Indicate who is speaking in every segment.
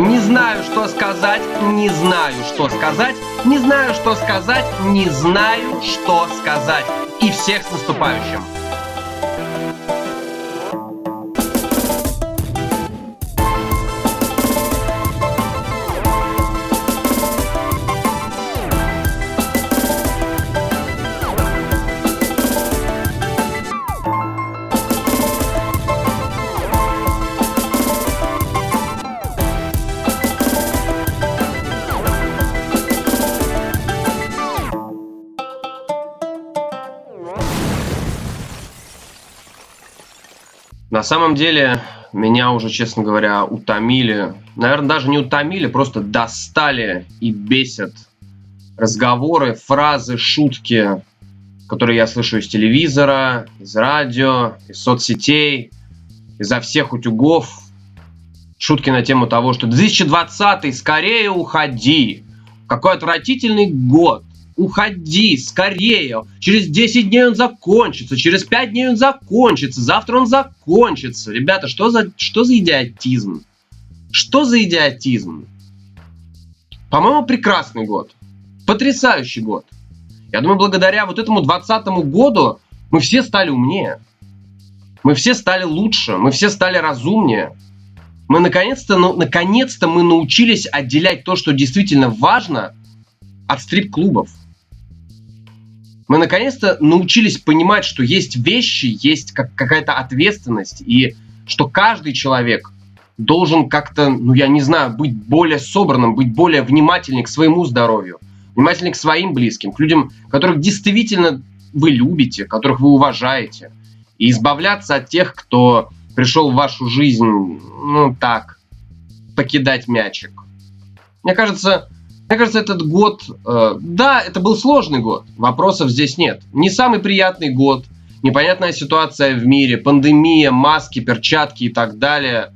Speaker 1: Не знаю, что сказать, не знаю, что сказать, не знаю, что сказать, не знаю, что сказать. И всех с наступающим! На самом деле, меня уже, честно говоря, утомили. Наверное, даже не утомили, просто достали и бесят разговоры, фразы, шутки, которые я слышу из телевизора, из радио, из соцсетей, изо всех утюгов. Шутки на тему того, что 2020 скорее уходи. Какой отвратительный год уходи, скорее, через 10 дней он закончится, через 5 дней он закончится, завтра он закончится. Ребята, что за, что за идиотизм? Что за идиотизм? По-моему, прекрасный год. Потрясающий год. Я думаю, благодаря вот этому 20 году мы все стали умнее. Мы все стали лучше, мы все стали разумнее. Мы наконец-то, ну, наконец-то мы научились отделять то, что действительно важно, от стрип-клубов. Мы наконец-то научились понимать, что есть вещи, есть как какая-то ответственность, и что каждый человек должен как-то, ну я не знаю, быть более собранным, быть более внимательным к своему здоровью, внимательным к своим близким, к людям, которых действительно вы любите, которых вы уважаете, и избавляться от тех, кто пришел в вашу жизнь, ну так, покидать мячик. Мне кажется, мне кажется, этот год, э, да, это был сложный год, вопросов здесь нет. Не самый приятный год, непонятная ситуация в мире, пандемия, маски, перчатки и так далее.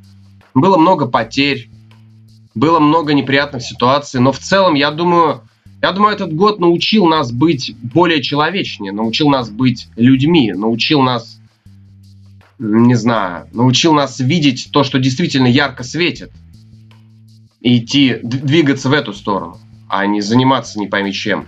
Speaker 1: Было много потерь, было много неприятных ситуаций, но в целом, я думаю, я думаю, этот год научил нас быть более человечнее, научил нас быть людьми, научил нас, не знаю, научил нас видеть то, что действительно ярко светит, идти, двигаться в эту сторону а не заниматься не пойми чем.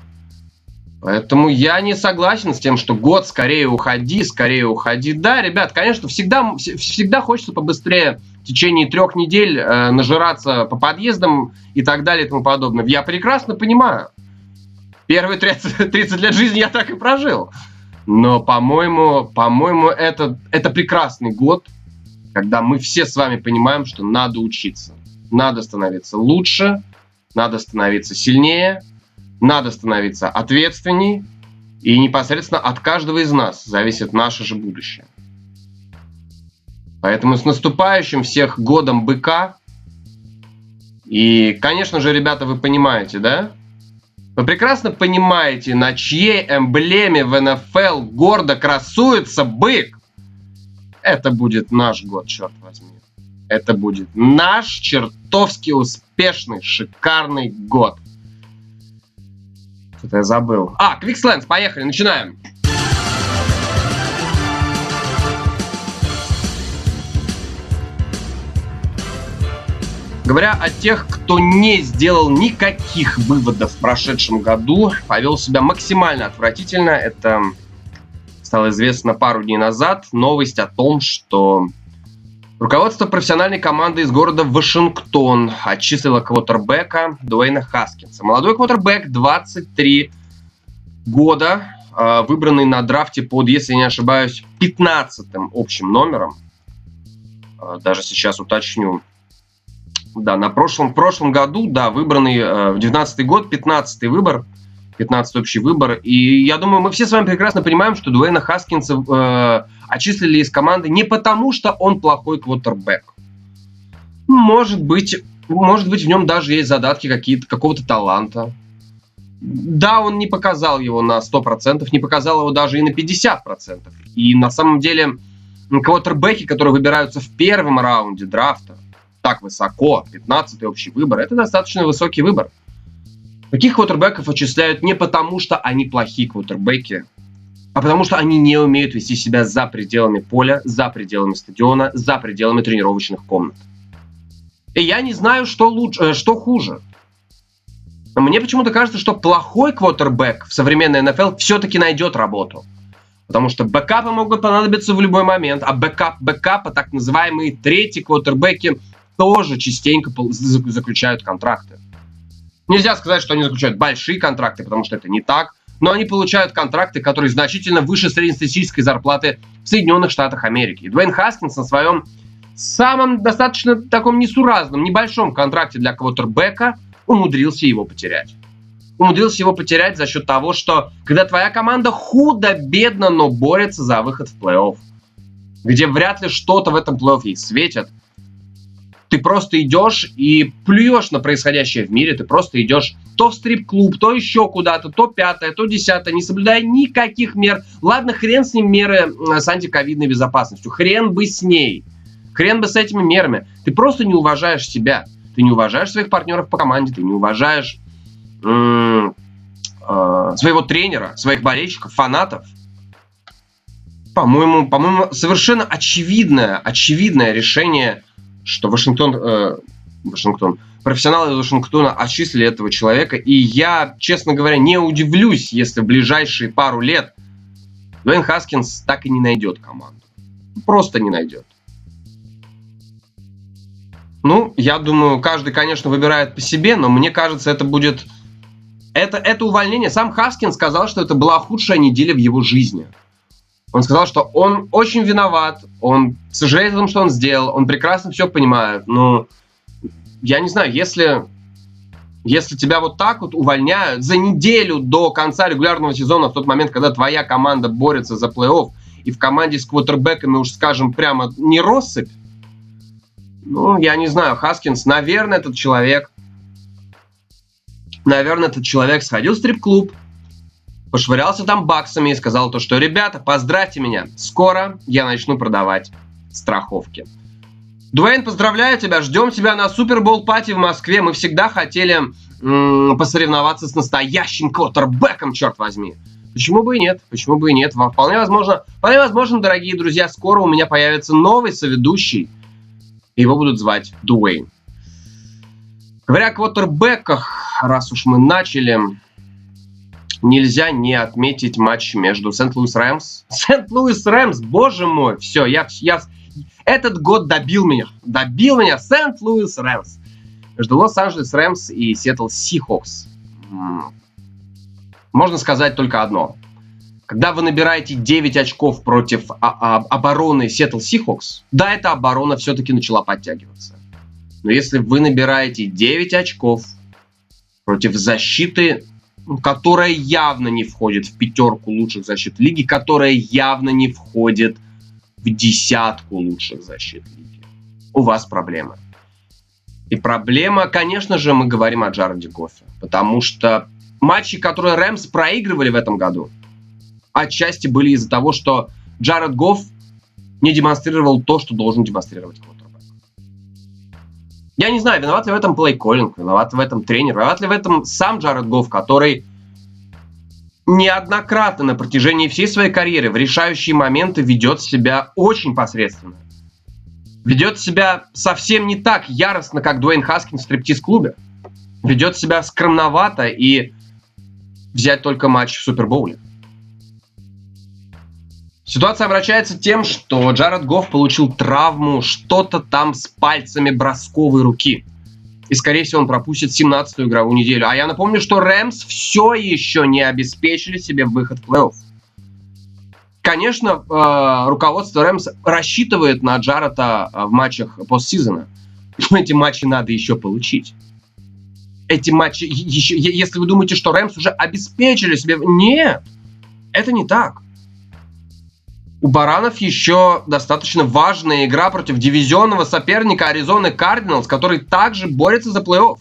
Speaker 1: Поэтому я не согласен с тем, что год скорее уходи, скорее уходи. Да, ребят, конечно, всегда, всегда хочется побыстрее в течение трех недель э, нажираться по подъездам и так далее и тому подобное. Я прекрасно понимаю. Первые 30, 30 лет жизни я так и прожил. Но, по-моему, по-моему, это, это прекрасный год, когда мы все с вами понимаем, что надо учиться. Надо становиться лучше, надо становиться сильнее, надо становиться ответственней, и непосредственно от каждого из нас зависит наше же будущее. Поэтому с наступающим всех годом быка. И, конечно же, ребята, вы понимаете, да? Вы прекрасно понимаете, на чьей эмблеме в НФЛ гордо красуется бык. Это будет наш год, черт возьми. Это будет наш чертовски успешный, шикарный год. Что-то я забыл. А, Quickslands, поехали, начинаем. Говоря о тех, кто не сделал никаких выводов в прошедшем году, повел себя максимально отвратительно, это стало известно пару дней назад. Новость о том, что Руководство профессиональной команды из города Вашингтон отчислило квотербека Дуэйна Хаскинса. Молодой квотербек, 23 года, а, выбранный на драфте под, если не ошибаюсь, 15 общим номером. А, даже сейчас уточню. Да, на прошлом, прошлом году, да, выбранный а, в 19 год, 15 выбор – 15 общий выбор. И я думаю, мы все с вами прекрасно понимаем, что Дуэйна Хаскинса э, отчислили из команды не потому, что он плохой квотербек. Может быть, может быть, в нем даже есть задатки какие-то, какого-то таланта. Да, он не показал его на 100%, не показал его даже и на 50%. И на самом деле квотербеки, которые выбираются в первом раунде драфта, так высоко, 15 общий выбор, это достаточно высокий выбор. Таких квотербеков отчисляют не потому, что они плохие квотербеки, а потому что они не умеют вести себя за пределами поля, за пределами стадиона, за пределами тренировочных комнат. И я не знаю, что лучше, э, что хуже. Мне почему-то кажется, что плохой квотербек в современной НФЛ все-таки найдет работу. Потому что бэкапы могут понадобиться в любой момент, а бэкап бэкапа, так называемые третьи квотербеки, тоже частенько заключают контракты. Нельзя сказать, что они заключают большие контракты, потому что это не так, но они получают контракты, которые значительно выше среднестатистической зарплаты в Соединенных Штатах Америки. И Дуэйн Хаскинс на своем самом достаточно таком несуразном, небольшом контракте для квотербека умудрился его потерять. Умудрился его потерять за счет того, что когда твоя команда худо-бедно, но борется за выход в плей-офф, где вряд ли что-то в этом плей-офф ей светит, ты просто идешь и плюешь на происходящее в мире, ты просто идешь то в стрип-клуб, то еще куда-то, то пятое, то десятое, не соблюдая никаких мер. Ладно, хрен с ним меры с антиковидной безопасностью, хрен бы с ней, хрен бы с этими мерами. Ты просто не уважаешь себя, ты не уважаешь своих партнеров по команде, ты не уважаешь м- э, своего тренера, своих болельщиков, фанатов. По-моему, по-моему, совершенно очевидное, очевидное решение что Вашингтон, э, Вашингтон, профессионалы из Вашингтона отчислили этого человека, и я, честно говоря, не удивлюсь, если в ближайшие пару лет Дуэйн Хаскинс так и не найдет команду. Просто не найдет. Ну, я думаю, каждый, конечно, выбирает по себе, но мне кажется, это будет... Это, это увольнение. Сам Хаскин сказал, что это была худшая неделя в его жизни. Он сказал, что он очень виноват, он сожалеет о том, что он сделал, он прекрасно все понимает. Но я не знаю, если, если тебя вот так вот увольняют за неделю до конца регулярного сезона, в тот момент, когда твоя команда борется за плей-офф, и в команде с квотербеками, уж скажем, прямо не россыпь, ну, я не знаю, Хаскинс, наверное, этот человек, наверное, этот человек сходил в стрип-клуб, пошвырялся там баксами и сказал то, что «Ребята, поздравьте меня, скоро я начну продавать страховки». Дуэйн, поздравляю тебя, ждем тебя на Супербол пати в Москве. Мы всегда хотели посоревноваться с настоящим квотербеком, черт возьми. Почему бы и нет? Почему бы и нет? Вполне возможно, вполне возможно, дорогие друзья, скоро у меня появится новый соведущий. Его будут звать Дуэйн. Говоря о квотербеках, раз уж мы начали, нельзя не отметить матч между Сент-Луис Рэмс. Сент-Луис Рэмс, боже мой, все, я, я, этот год добил меня, добил меня Сент-Луис Рэмс. Между Лос-Анджелес Рэмс и Сиэтл Сихокс. Можно сказать только одно. Когда вы набираете 9 очков против а- а- обороны Сиэтл Сихокс, да, эта оборона все-таки начала подтягиваться. Но если вы набираете 9 очков против защиты которая явно не входит в пятерку лучших защит лиги, которая явно не входит в десятку лучших защит лиги. У вас проблема. И проблема, конечно же, мы говорим о Джареде Гоффе. Потому что матчи, которые Рэмс проигрывали в этом году, отчасти были из-за того, что Джаред Гофф не демонстрировал то, что должен демонстрировать квотербек. Я не знаю, виноват ли в этом плей-коллинг, виноват ли в этом тренер, виноват ли в этом сам Джаред Гофф, который неоднократно на протяжении всей своей карьеры в решающие моменты ведет себя очень посредственно. Ведет себя совсем не так яростно, как Дуэйн Хаскин в стриптиз-клубе. Ведет себя скромновато и взять только матч в Супербоуле. Ситуация обращается тем, что Джаред Гофф получил травму, что-то там с пальцами бросковой руки. И, скорее всего, он пропустит 17-ю игровую неделю. А я напомню, что Рэмс все еще не обеспечили себе выход в плей-офф. Конечно, э, руководство Рэмс рассчитывает на Джарета э, в матчах постсезона. Но эти матчи надо еще получить. Эти матчи, еще, если вы думаете, что Рэмс уже обеспечили себе... Нет, это не так у Баранов еще достаточно важная игра против дивизионного соперника Аризоны Кардиналс, который также борется за плей-офф.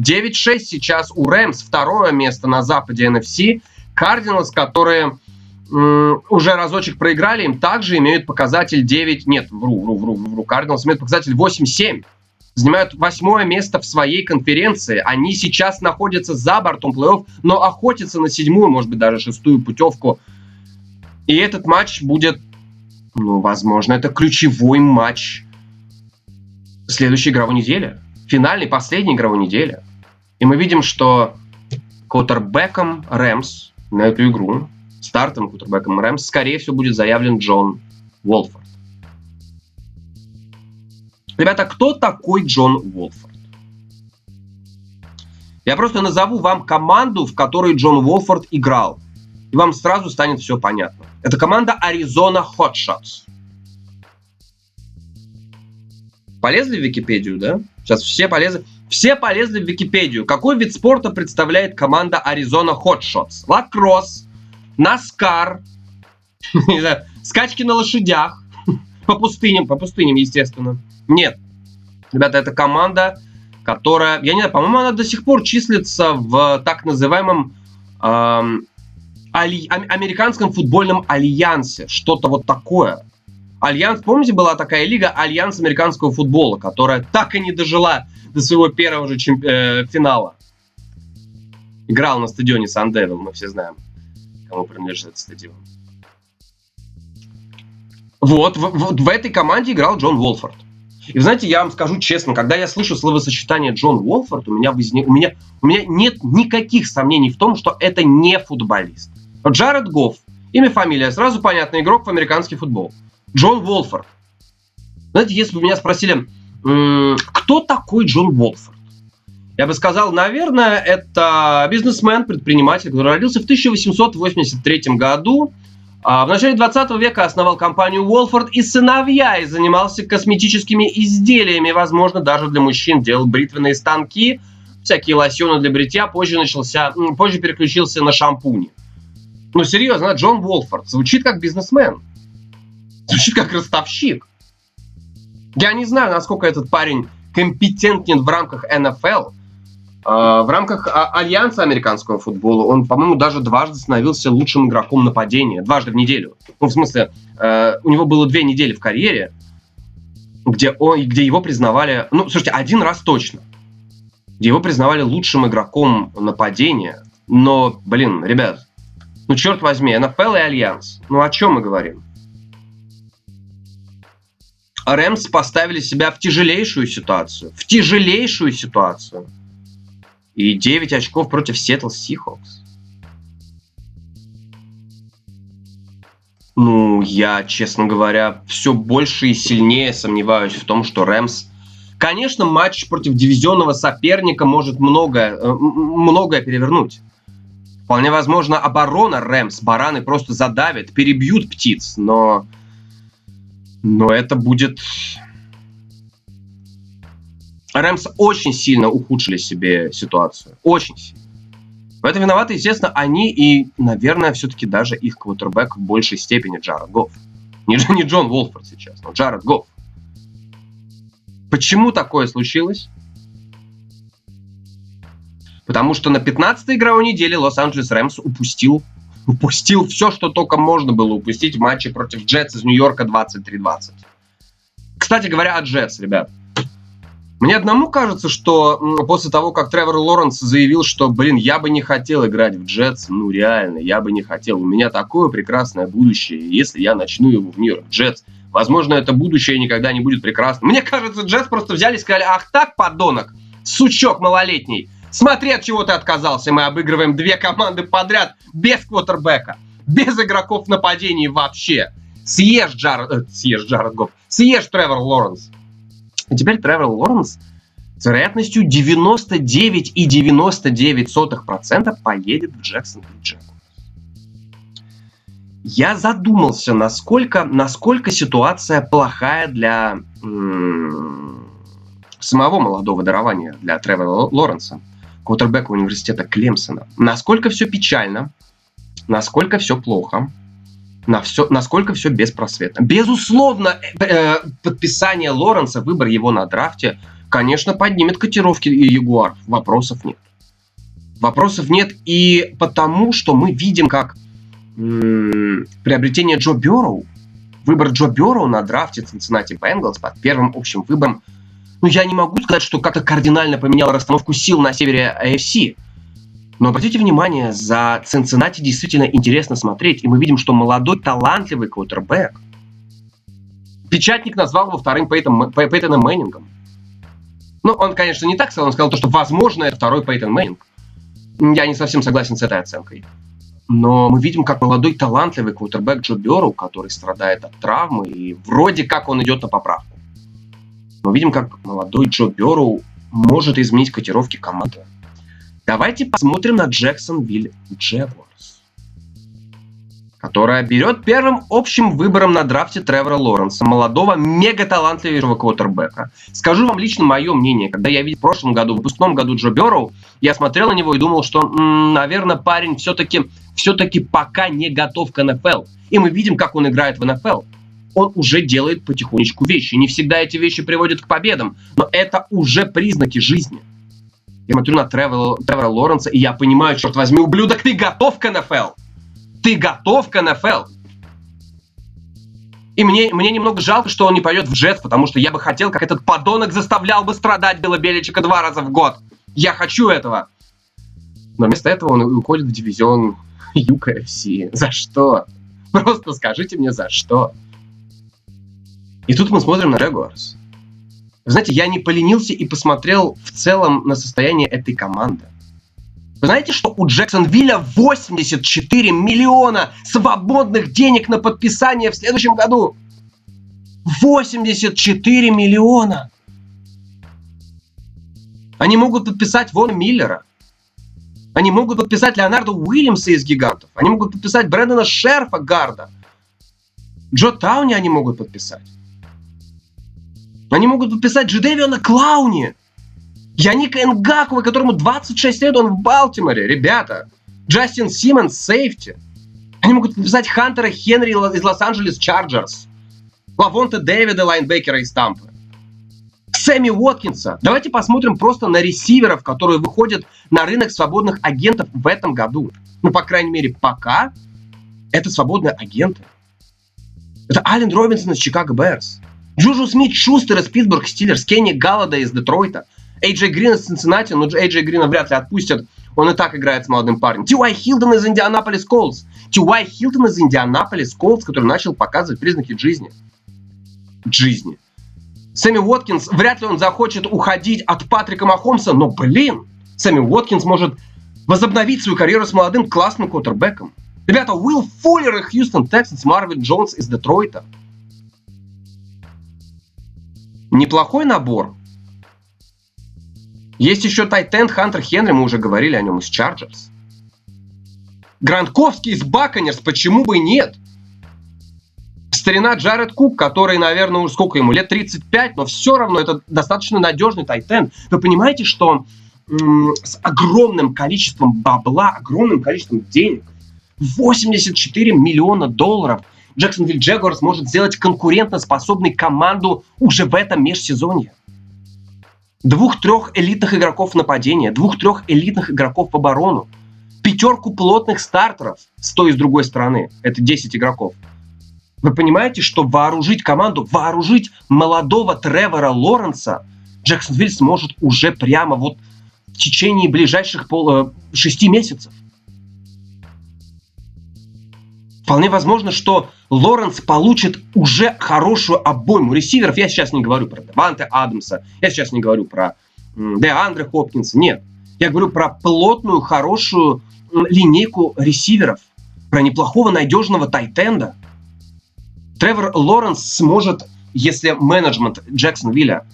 Speaker 1: 9-6 сейчас у Рэмс, второе место на западе NFC. Кардиналс, которые м- уже разочек проиграли, им также имеют показатель 9... Нет, вру, вру, вру, вру. Кардиналс имеют показатель 8-7. Занимают восьмое место в своей конференции. Они сейчас находятся за бортом плей-офф, но охотятся на седьмую, может быть, даже шестую путевку и этот матч будет, ну, возможно, это ключевой матч следующей игровой неделе. Финальной, последней игровой неделе. И мы видим, что квотербеком Рэмс на эту игру, стартом квотербеком Рэмс, скорее всего, будет заявлен Джон Уолфорд. Ребята, кто такой Джон Уолфорд? Я просто назову вам команду, в которой Джон Уолфорд играл. И вам сразу станет все понятно. Это команда Arizona Hotshots. Полезли в Википедию, да? Сейчас все полезли. Все полезли в Википедию. Какой вид спорта представляет команда Arizona Hotshots? Лакросс, Наскар, скачки на лошадях, по пустыням, по пустыням, естественно. Нет. Ребята, это команда, которая, я не знаю, по-моему, она до сих пор числится в так называемом али, американском футбольном альянсе. Что-то вот такое. Альянс, помните, была такая лига Альянс американского футбола, которая так и не дожила до своего первого же чемпи- э, финала. Играл на стадионе Сан-Девил, мы все знаем, кому принадлежит этот стадион. Вот, в, в, в этой команде играл Джон Уолфорд. И знаете, я вам скажу честно, когда я слышу словосочетание Джон Уолфорд, у меня, возник, у меня, у меня нет никаких сомнений в том, что это не футболист. Джаред Гофф, имя, фамилия, сразу понятно, игрок в американский футбол. Джон Уолфорд. Знаете, если бы меня спросили, кто такой Джон Уолфорд? Я бы сказал, наверное, это бизнесмен, предприниматель, который родился в 1883 году, а в начале 20 века основал компанию Уолфорд и сыновья и занимался косметическими изделиями. Возможно, даже для мужчин делал бритвенные станки, всякие лосьоны для бритья. Позже, начался, позже переключился на шампуни. Ну, серьезно, Джон Уолфорд звучит как бизнесмен. Звучит как ростовщик. Я не знаю, насколько этот парень компетентен в рамках НФЛ, а, в рамках а, Альянса американского футбола он, по-моему, даже дважды становился лучшим игроком нападения. Дважды в неделю. Ну, в смысле, э, у него было две недели в карьере, где, он, где его признавали... Ну, слушайте, один раз точно. Где его признавали лучшим игроком нападения. Но, блин, ребят, ну, черт возьми, НФЛ и Альянс. Ну, о чем мы говорим? Рэмс поставили себя в тяжелейшую ситуацию. В тяжелейшую ситуацию – и 9 очков против Seattle Seahawks. Ну, я, честно говоря, все больше и сильнее сомневаюсь в том, что Рэмс... Конечно, матч против дивизионного соперника может многое, э, многое перевернуть. Вполне возможно, оборона Рэмс, бараны просто задавят, перебьют птиц, но... Но это будет Рэмс очень сильно ухудшили себе ситуацию. Очень сильно. В этом виноваты, естественно, они и, наверное, все-таки даже их квотербек в большей степени Джаред Гофф. Не, не Джон Волфорд сейчас, но Джаред Гофф. Почему такое случилось? Потому что на 15-й игровой неделе Лос-Анджелес Рэмс упустил, упустил все, что только можно было упустить в матче против Джетс из Нью-Йорка 23-20. Кстати говоря, о Джетс, ребят. Мне одному кажется, что после того, как Тревор Лоренс заявил, что, блин, я бы не хотел играть в Джетс, ну реально, я бы не хотел. У меня такое прекрасное будущее, если я начну его в Нью-Йорк Джетс. Возможно, это будущее никогда не будет прекрасным. Мне кажется, Джетс просто взяли и сказали, ах так, подонок, сучок малолетний, смотри, от чего ты отказался. Мы обыгрываем две команды подряд без квотербека, без игроков нападений вообще. Съешь Джаред, э, съешь Джаред Гофф, съешь Тревор Лоренс. И теперь Тревор Лоренс с вероятностью 99,99% поедет в Джексон Джек. Я задумался, насколько, насколько ситуация плохая для самого молодого дарования, для Тревора Лоренса, квотербека университета Клемсона. Насколько все печально, насколько все плохо – на все, насколько все беспросветно. Безусловно, э, э, подписание Лоренса, выбор его на драфте, конечно, поднимет котировки Ягуар. Вопросов нет. Вопросов нет и потому, что мы видим, как м- приобретение Джо Бёрроу, выбор Джо Бёрроу на драфте Cincinnati Bengals под первым общим выбором, ну, я не могу сказать, что как-то кардинально поменял расстановку сил на севере AFC. Но обратите внимание, за Цинциннати действительно интересно смотреть, и мы видим, что молодой, талантливый квотербек. Печатник назвал его вторым Пейтом, Пейтоном Мэннингом. Ну, он, конечно, не так сказал, он сказал то, что, возможно, это второй Пейтон Мэннинг. Я не совсем согласен с этой оценкой. Но мы видим, как молодой талантливый квотербек Джо Берроу, который страдает от травмы, и вроде как он идет на поправку. Мы видим, как молодой Джо Берроу может изменить котировки команды. Давайте посмотрим на Джексонвиль Джегуарс, которая берет первым общим выбором на драфте Тревора Лоренса, молодого мега-талантливого квотербека. Скажу вам лично мое мнение. Когда я видел в прошлом году, в выпускном году Джо Берроу, я смотрел на него и думал, что, м-м, наверное, парень все-таки все-таки пока не готов к НФЛ. И мы видим, как он играет в НФЛ. Он уже делает потихонечку вещи. Не всегда эти вещи приводят к победам, но это уже признаки жизни. Я смотрю на Тревора, Лоренса, и я понимаю, черт возьми, ублюдок, ты готов к НФЛ? Ты готов к НФЛ? И мне, мне немного жалко, что он не пойдет в Джетс, потому что я бы хотел, как этот подонок заставлял бы страдать Билла два раза в год. Я хочу этого. Но вместо этого он уходит в дивизион UKFC. За что? Просто скажите мне, за что? И тут мы смотрим на Jaguars. Вы знаете, я не поленился и посмотрел в целом на состояние этой команды. Вы знаете, что у Джексонвилля 84 миллиона свободных денег на подписание в следующем году? 84 миллиона! Они могут подписать Вон Миллера. Они могут подписать Леонарда Уильямса из «Гигантов». Они могут подписать Брэндона Шерфа, гарда. Джо Туни они могут подписать. Они могут подписать Джадевиона Клауни. Янника Нгакуэ, которому 26 лет, он в Балтиморе. Ребята, Джастин Симмонс, сейфти. Они могут подписать Хантера Хенри из Лос-Анджелес Чарджерс. Лавонта Дэвида, лайнбекера из Тампы. Сэмми Уоткинса. Давайте посмотрим просто на ресиверов, которые выходят на рынок свободных агентов в этом году. Ну, по крайней мере, пока это свободные агенты. Это Ален Робинсон из Чикаго Берс. Джуджу Смит Шустер из Питтсбург Стиллерс, Кенни Голладей из Детройта, Эйджей Грин из Цинциннати, но Эйджей Грина вряд ли отпустят, он и так играет с молодым парнем. Ти Хилтон из Индианаполис Колтс. Ти Хилтон из Индианаполис Колтс, который начал показывать признаки жизни. Жизни. Сэмми Уоткинс, вряд ли он захочет уходить от Патрика Махомса, но, блин, Сэмми Уоткинс может возобновить свою карьеру с молодым классным квотербеком. Ребята, Уилл Фуллер из Хьюстон Texans, Марвин Джонс из Детройта. Неплохой набор. Есть еще тайт-энд Хантер Хенри, мы уже говорили о нем из Чарджерс. Гронковски из Бакканирс, почему бы и нет? Старина Джаред Кук, который, наверное, уже сколько ему, лет 35, но все равно это достаточно надежный тайт-энд. Вы понимаете, что с огромным количеством бабла, огромным количеством денег, 84 миллиона долларов, Джексонвилл Джегорс может сделать конкурентоспособной команду уже в этом межсезонье. Двух-трех элитных игроков нападения, двух-трех элитных игроков в оборону, пятерку плотных стартеров с той и с другой стороны. Это 10 игроков. Вы понимаете, что вооружить команду, вооружить молодого Тревора Лоренса Джексонвилл сможет уже прямо вот в течение ближайших пол, э, шести месяцев. Вполне возможно, что Лоренс получит уже хорошую обойму ресиверов. Я сейчас не говорю про Деванте Адамса, я сейчас не говорю про Деандре Хопкинса, нет. Я говорю про плотную, хорошую линейку ресиверов, про неплохого, надежного тайтенда. Тревор Лоренс сможет, если менеджмент Джексонвилля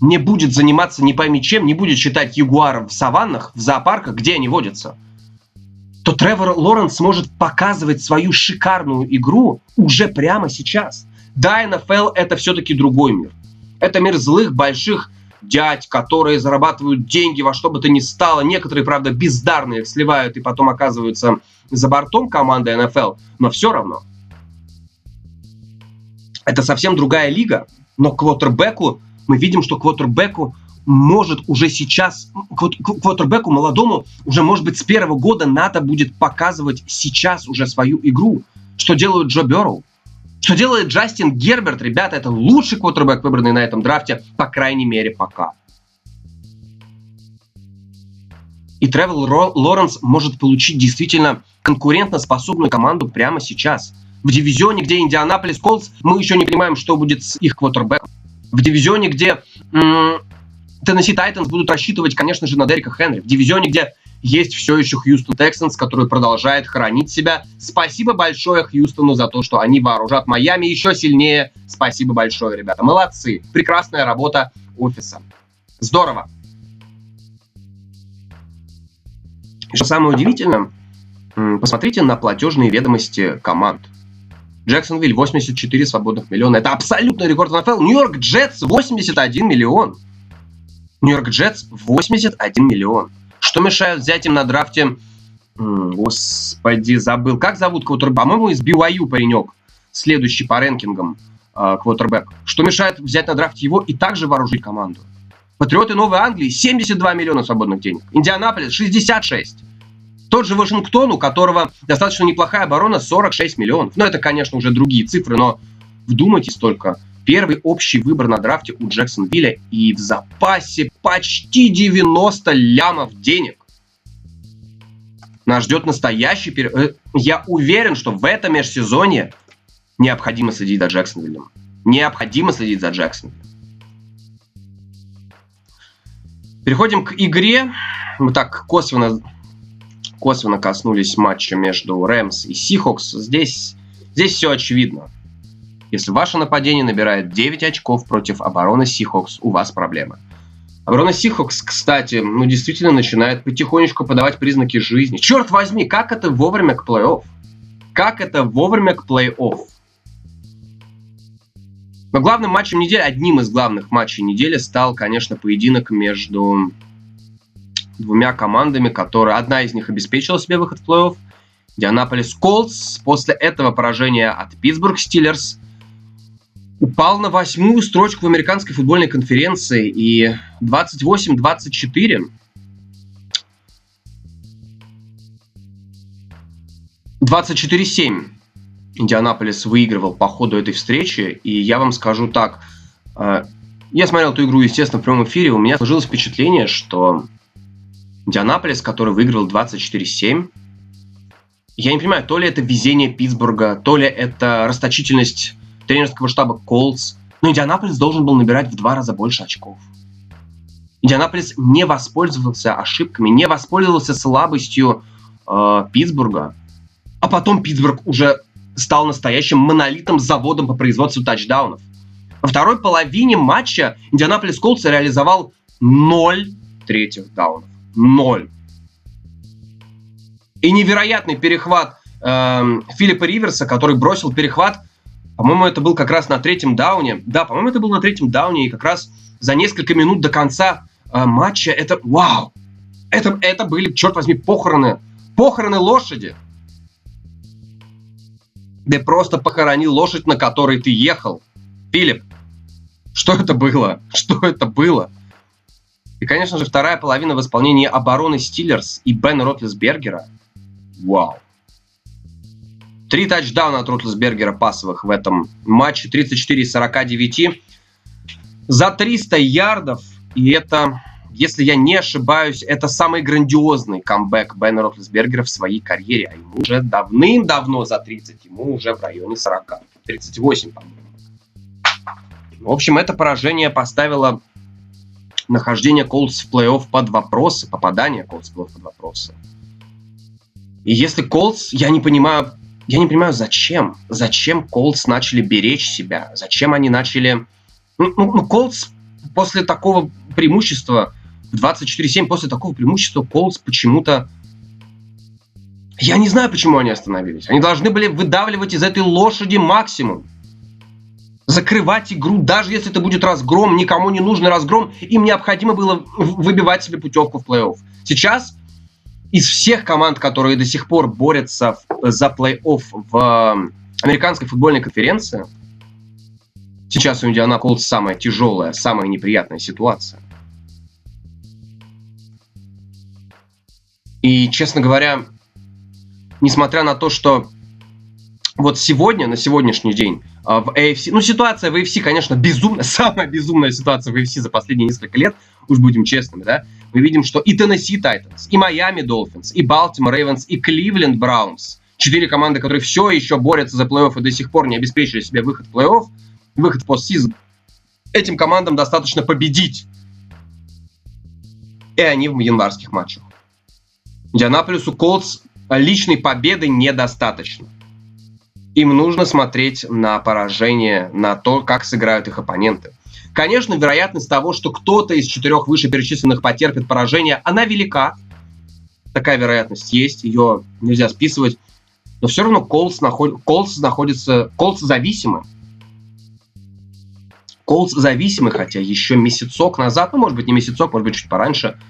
Speaker 1: не будет заниматься не пойми чем, не будет считать ягуаров в саваннах, в зоопарках, где они водятся – то Тревор Лоренс сможет показывать свою шикарную игру уже прямо сейчас. Да, НФЛ это все-таки другой мир. Это мир злых, больших дядь, которые зарабатывают деньги во что бы то ни стало. Некоторые, правда, бездарные их сливают и потом оказываются за бортом команды НФЛ. Но все равно. Это совсем другая лига. Но квотербеку, мы видим, что квотербеку может уже сейчас, квотербеку молодому, уже, может быть, с первого года надо будет показывать сейчас уже свою игру. Что делают Джо Берроу? Что делает Джастин Герберт? Ребята, это лучший квотербек, выбранный на этом драфте, по крайней мере, пока. И Тревел Лоренс может получить действительно конкурентоспособную команду прямо сейчас. В дивизионе, где Индианаполис Колдс, мы еще не понимаем, что будет с их квотербеком. В дивизионе, где м- Теннесси Тайтанс будут рассчитывать, конечно же, на Дерека Хенри. В дивизионе, где есть все еще Хьюстон Тексанс, который продолжает хранить себя. Спасибо большое Хьюстону за то, что они вооружат Майами еще сильнее. Спасибо большое, ребята. Молодцы. Прекрасная работа офиса. Здорово. И что самое удивительное, посмотрите на платежные ведомости команд. Джексонвиль 84 свободных миллиона. Это абсолютный рекорд НФЛ. Нью-Йорк Джетс 81 миллион. Нью-Йорк Джетс 81 миллион. Что мешает взять им на драфте... Господи, забыл. Как зовут квотербек? По-моему, из BYU паренек. Следующий по рэнкингам э, квотербек. Что мешает взять на драфте его и также вооружить команду? Патриоты Новой Англии 72 миллиона свободных денег. Индианаполис 66. Тот же Вашингтон, у которого достаточно неплохая оборона, 46 миллионов. Ну, это, конечно, уже другие цифры, но вдумайтесь только. Первый общий выбор на драфте у Джексонвилля и в запасе почти 90 лямов денег. Нас ждет настоящий период. Э, я уверен, что в этом межсезонье необходимо следить за Джексонвиллем. Необходимо следить за Джексонвиллем. Переходим к игре. Мы так косвенно, косвенно коснулись матча между Рэмс и Сихокс. Здесь, здесь все очевидно. Если ваше нападение набирает 9 очков против обороны Сихокс, у вас проблема. Оборона Сихокс, кстати, ну действительно начинает потихонечку подавать признаки жизни. Черт возьми, как это вовремя к плей-офф? Как это вовремя к плей-офф? Но главным матчем недели, одним из главных матчей недели стал, конечно, поединок между двумя командами, которые одна из них обеспечила себе выход в плей-офф. Дианаполис Колдс после этого поражения от Питтсбург Стиллерс упал на восьмую строчку в американской футбольной конференции и 28-24 24-7 Индианаполис выигрывал по ходу этой встречи. И я вам скажу так. Э, я смотрел эту игру, естественно, в прямом эфире. У меня сложилось впечатление, что Индианаполис, который выиграл 24-7, я не понимаю, то ли это везение Питтсбурга, то ли это расточительность тренерского штаба Колдс, но Индианаполис должен был набирать в два раза больше очков. Индианаполис не воспользовался ошибками, не воспользовался слабостью э, Питтсбурга, а потом Питтсбург уже стал настоящим монолитом заводом по производству тачдаунов. Во второй половине матча Индианаполис Колдс реализовал 0 третьих даунов. 0. И невероятный перехват э, Филиппа Риверса, который бросил перехват, по-моему, это был как раз на третьем дауне. Да, по-моему, это был на третьем дауне, и как раз за несколько минут до конца э, матча это... Вау! Это, это были, черт возьми, похороны. Похороны лошади. Ты просто похоронил лошадь, на которой ты ехал. Филипп, что это было? Что это было? И, конечно же, вторая половина в исполнении обороны Стиллерс и Бена Ротлесбергера. Вау. Три тачдауна от Ротлесбергера пасовых в этом матче. 34 из 49. За 300 ярдов. И это если я не ошибаюсь, это самый грандиозный камбэк Бена Ротлесбергера в своей карьере. А ему уже давным-давно за 30, ему уже в районе 40. 38, по-моему. В общем, это поражение поставило нахождение Колдс в плей-офф под вопросы, попадание Колдс в плей-офф под вопросы. И если Колдс, я не понимаю, я не понимаю, зачем, зачем Колдс начали беречь себя, зачем они начали... Ну, ну Колдс после такого преимущества в 24-7 после такого преимущества Колдс почему-то... Я не знаю, почему они остановились. Они должны были выдавливать из этой лошади максимум. Закрывать игру, даже если это будет разгром, никому не нужный разгром, им необходимо было выбивать себе путевку в плей-офф. Сейчас из всех команд, которые до сих пор борются за плей-офф в американской футбольной конференции, сейчас у Индиана Колдс самая тяжелая, самая неприятная ситуация – И, честно говоря, несмотря на то, что вот сегодня, на сегодняшний день, а, в AFC, ну, ситуация в AFC, конечно, безумная, самая безумная ситуация в AFC за последние несколько лет, уж будем честными, да, мы видим, что и Tennessee Titans, и Miami Dolphins, и Baltimore Ravens, и Cleveland Browns, четыре команды, которые все еще борются за плей-офф и до сих пор не обеспечили себе выход в плей-офф, выход в постсезон, этим командам достаточно победить и они в январских матчах. Индианаполису Колдс личной победы недостаточно. Им нужно смотреть на поражение, на то, как сыграют их оппоненты. Конечно, вероятность того, что кто-то из четырех вышеперечисленных потерпит поражение, она велика. Такая вероятность есть, ее нельзя списывать. Но все равно Колдс, наход... Колдс находится... Колдс зависимы. Колдс зависимы, хотя еще месяцок назад, ну, может быть, не месяцок, может быть, чуть пораньше –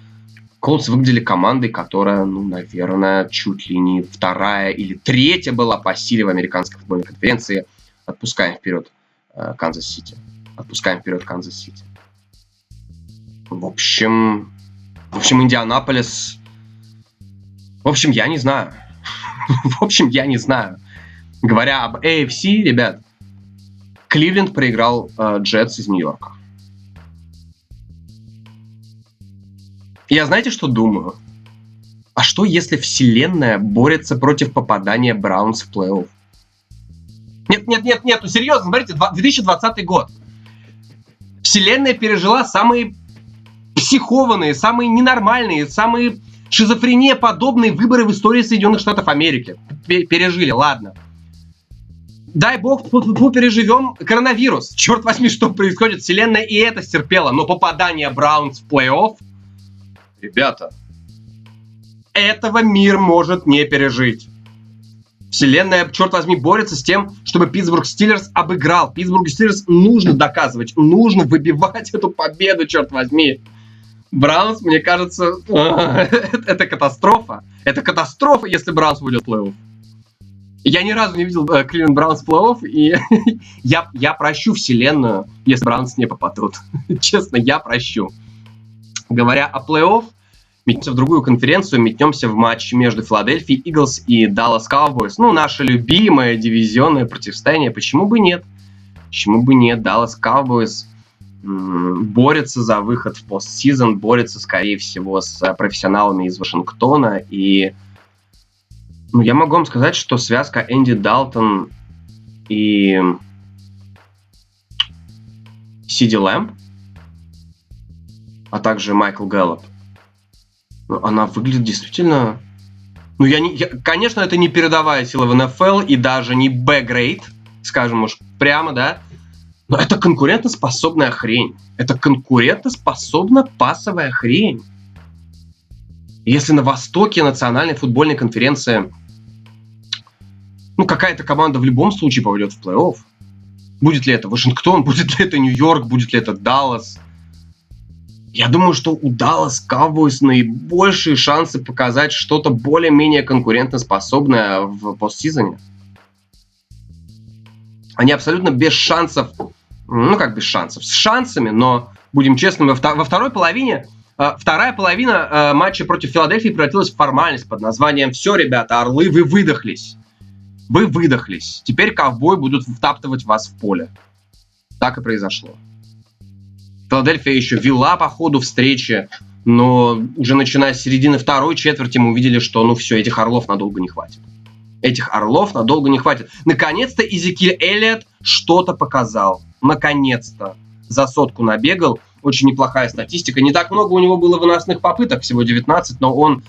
Speaker 1: Колдс выглядели командой, которая, ну, наверное, чуть ли не вторая или третья была по силе в американской футбольной конференции. Отпускаем вперед э, Канзас-Сити. Отпускаем вперед Канзас-Сити. В общем, в общем, Индианаполис... В общем, я не знаю. в общем, я не знаю. Говоря об AFC, ребят, Кливленд проиграл э, Джетс из Нью-Йорка. Я знаете, что думаю? А что, если Вселенная борется против попадания Браунс в плей-офф? Нет, нет, нет, нет, ну серьезно, смотрите, 2020 год. Вселенная пережила самые психованные, самые ненормальные, самые шизофрения подобные выборы в истории Соединенных Штатов Америки. Пережили, ладно. Дай бог, переживем коронавирус. Черт возьми, что происходит. Вселенная и это стерпела. Но попадание Браунс в плей-офф Ребята, этого мир может не пережить. Вселенная, черт возьми, борется с тем, чтобы Питтсбург Стиллерс обыграл. Питтсбург Стиллерс нужно доказывать, нужно выбивать эту победу, черт возьми. Браунс, мне кажется, это катастрофа. Это катастрофа, если Браунс будет в плей-офф. Я ни разу не видел э, Кливленд Браунс в плей-офф, и я, я прощу вселенную, если Браунс не попадут. Честно, я прощу. Говоря о плей-офф, метнемся в другую конференцию, метнемся в матч между Филадельфией Иглс и Даллас Cowboys. Ну, наше любимое дивизионное противостояние. Почему бы нет? Почему бы нет? Даллас Cowboys борется за выход в постсезон, борется, скорее всего, с профессионалами из Вашингтона. И ну, я могу вам сказать, что связка Энди Далтон и Сиди Лэмп, а также Майкл Гэллоп, она выглядит действительно... Ну, я не... Я, конечно, это не передовая сила в НФЛ и даже не Б-грейд, скажем уж прямо, да, но это конкурентоспособная хрень. Это конкурентоспособная пасовая хрень. Если на Востоке национальной футбольной конференции ну, какая-то команда в любом случае поведет в плей-офф, будет ли это Вашингтон, будет ли это Нью-Йорк, будет ли это Даллас – я думаю, что у Dallas Cowboys наибольшие шансы показать что-то более-менее конкурентоспособное в постсезоне. Они абсолютно без шансов, ну как без шансов, с шансами, но будем честными, во второй половине э, Вторая половина э, матча против Филадельфии превратилась в формальность под названием «Все, ребята, орлы, вы выдохлись». Вы выдохлись. Теперь ковбой будут втаптывать вас в поле. Так и произошло. Филадельфия еще вела по ходу встречи, но уже начиная с середины второй четверти мы увидели, что ну все, этих орлов надолго не хватит. Этих орлов надолго не хватит. Наконец-то Изекиль Эллиот что-то показал. Наконец-то. За сотку набегал. Очень неплохая статистика. Не так много у него было выносных попыток, всего 19, но он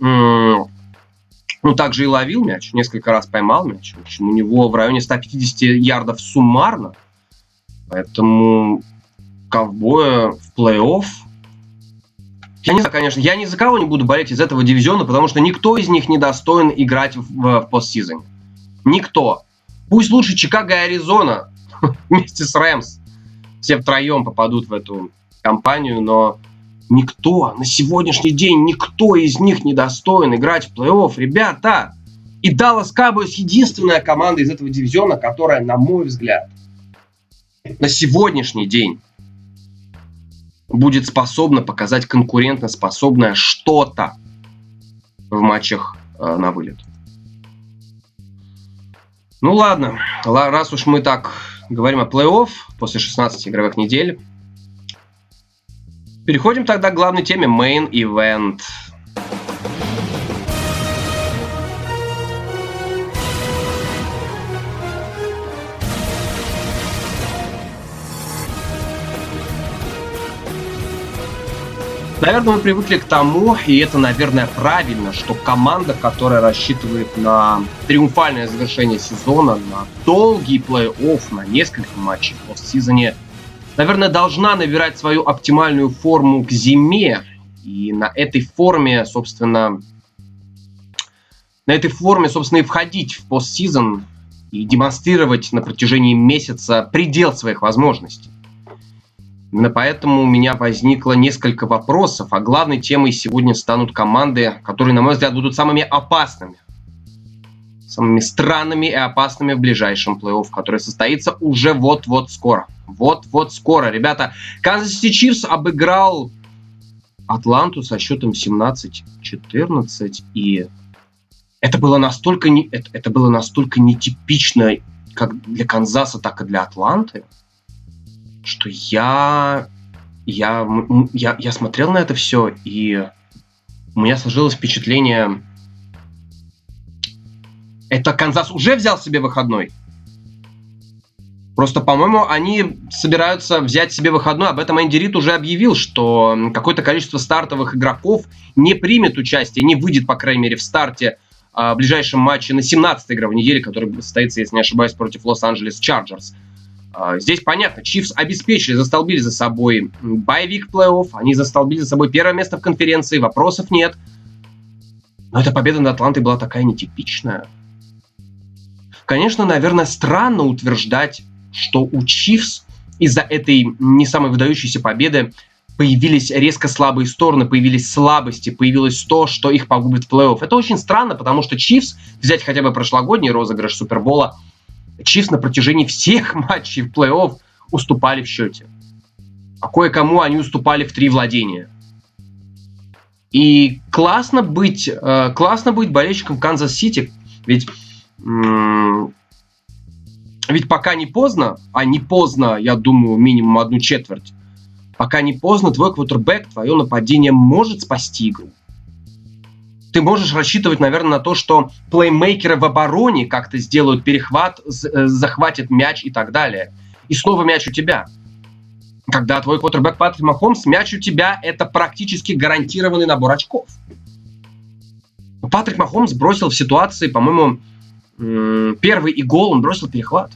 Speaker 1: ну, также и ловил мяч, несколько раз поймал мяч. В общем, у него в районе 150 ярдов суммарно. Поэтому ковбоя в плей-офф. Я не знаю, конечно, я ни за кого не буду болеть из этого дивизиона, потому что никто из них не достоин играть в, в, постсезоне. Никто. Пусть лучше Чикаго и Аризона вместе с Рэмс все втроем попадут в эту компанию, но никто, на сегодняшний день никто из них не достоин играть в плей-офф. Ребята, и Dallas Cowboys единственная команда из этого дивизиона, которая, на мой взгляд, на сегодняшний день будет способна показать конкурентоспособное что-то в матчах э, на вылет. Ну ладно, раз уж мы так говорим о плей-офф после 16 игровых недель, переходим тогда к главной теме Main Event. Наверное, мы привыкли к тому, и это, наверное, правильно, что команда, которая рассчитывает на триумфальное завершение сезона, на долгий плей-офф, на несколько матчей в постсезоне, наверное, должна набирать свою оптимальную форму к зиме. И на этой форме, собственно, на этой форме, собственно, и входить в постсезон и демонстрировать на протяжении месяца предел своих возможностей. Поэтому у меня возникло несколько вопросов, а главной темой сегодня станут команды, которые, на мой взгляд, будут самыми опасными. Самыми странными и опасными в ближайшем плей-офф, который состоится уже вот-вот скоро. Вот-вот скоро. Ребята, Канзас Сити Чифс обыграл Атланту со счетом 17-14. И это было настолько, не, это, это было настолько нетипично как для Канзаса, так и для Атланты что я, я, я, я смотрел на это все, и у меня сложилось впечатление, это Канзас уже взял себе выходной. Просто, по-моему, они собираются взять себе выходной. Об этом Энди Рид уже объявил, что какое-то количество стартовых игроков не примет участие, не выйдет, по крайней мере, в старте а, в ближайшем матче на 17-й игровой неделе, который состоится, если не ошибаюсь, против Лос-Анджелес Чарджерс. А, здесь понятно, Чифс обеспечили, застолбили за собой боевик плей-офф, они застолбили за собой первое место в конференции, вопросов нет. Но эта победа над Атлантой была такая нетипичная. Конечно, наверное, странно утверждать, что у Чифс из-за этой не самой выдающейся победы появились резко слабые стороны, появились слабости, появилось то, что их погубит в плей-офф. Это очень странно, потому что Чифс, взять хотя бы прошлогодний розыгрыш Супербола, Чифс на протяжении всех матчей в плей-офф уступали в счете. А кое-кому они уступали в три владения. И классно быть, э, классно быть болельщиком Канзас-Сити, ведь, ведь пока не поздно, а не поздно, я думаю, минимум одну четверть, пока не поздно, твой квотербек, твое нападение может спасти игру ты можешь рассчитывать, наверное, на то, что плеймейкеры в обороне как-то сделают перехват, э, захватят мяч и так далее. И снова мяч у тебя. Когда твой квотербек Патрик Махомс, мяч у тебя – это практически гарантированный набор очков. Патрик Махомс бросил в ситуации, по-моему, первый и гол, он бросил перехват.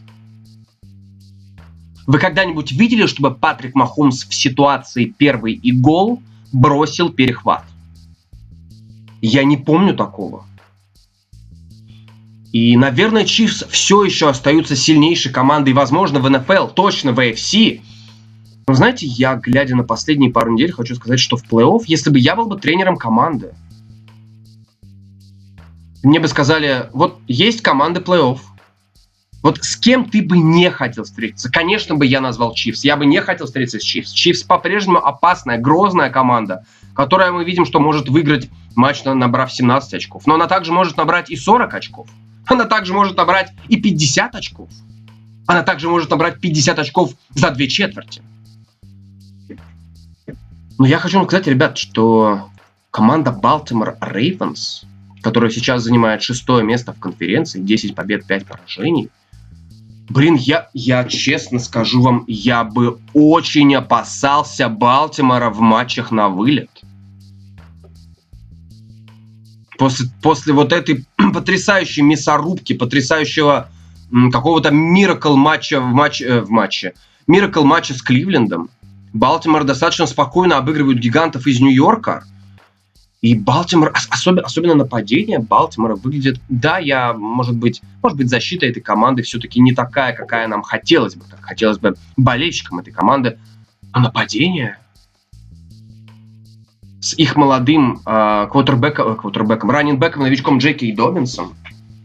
Speaker 1: Вы когда-нибудь видели, чтобы Патрик Махомс в ситуации первый и гол бросил перехват? Я не помню такого. И, наверное, Чифс все еще остаются сильнейшей командой, возможно, в НФЛ, точно в AFC. Но знаете, я, глядя на последние пару недель, хочу сказать, что в плей-офф, если бы я был бы тренером команды, мне бы сказали, вот есть команды плей-офф, вот с кем ты бы не хотел встретиться? Конечно бы я назвал Чифс. Я бы не хотел встретиться с Чифс. Чифс по-прежнему опасная, грозная команда, которая мы видим, что может выиграть матч, набрав 17 очков. Но она также может набрать и 40 очков. Она также может набрать и 50 очков. Она также может набрать 50 очков за две четверти. Но я хочу сказать, ребят, что команда Baltimore Ravens, которая сейчас занимает шестое место в конференции, 10 побед, 5 поражений, блин, я, я честно скажу вам, я бы очень опасался Балтимора в матчах на вылет после, после вот этой потрясающей мясорубки, потрясающего какого-то миракл матча в матче, э, в матче, миракл матча с Кливлендом, Балтимор достаточно спокойно обыгрывают гигантов из Нью-Йорка. И Балтимор, особенно, особенно нападение Балтимора выглядит, да, я, может быть, может быть, защита этой команды все-таки не такая, какая нам хотелось бы, как хотелось бы болельщикам этой команды, а нападение, с их молодым э, квотербеком, квотербеком, раннинбеком, новичком Джеки Добинсом,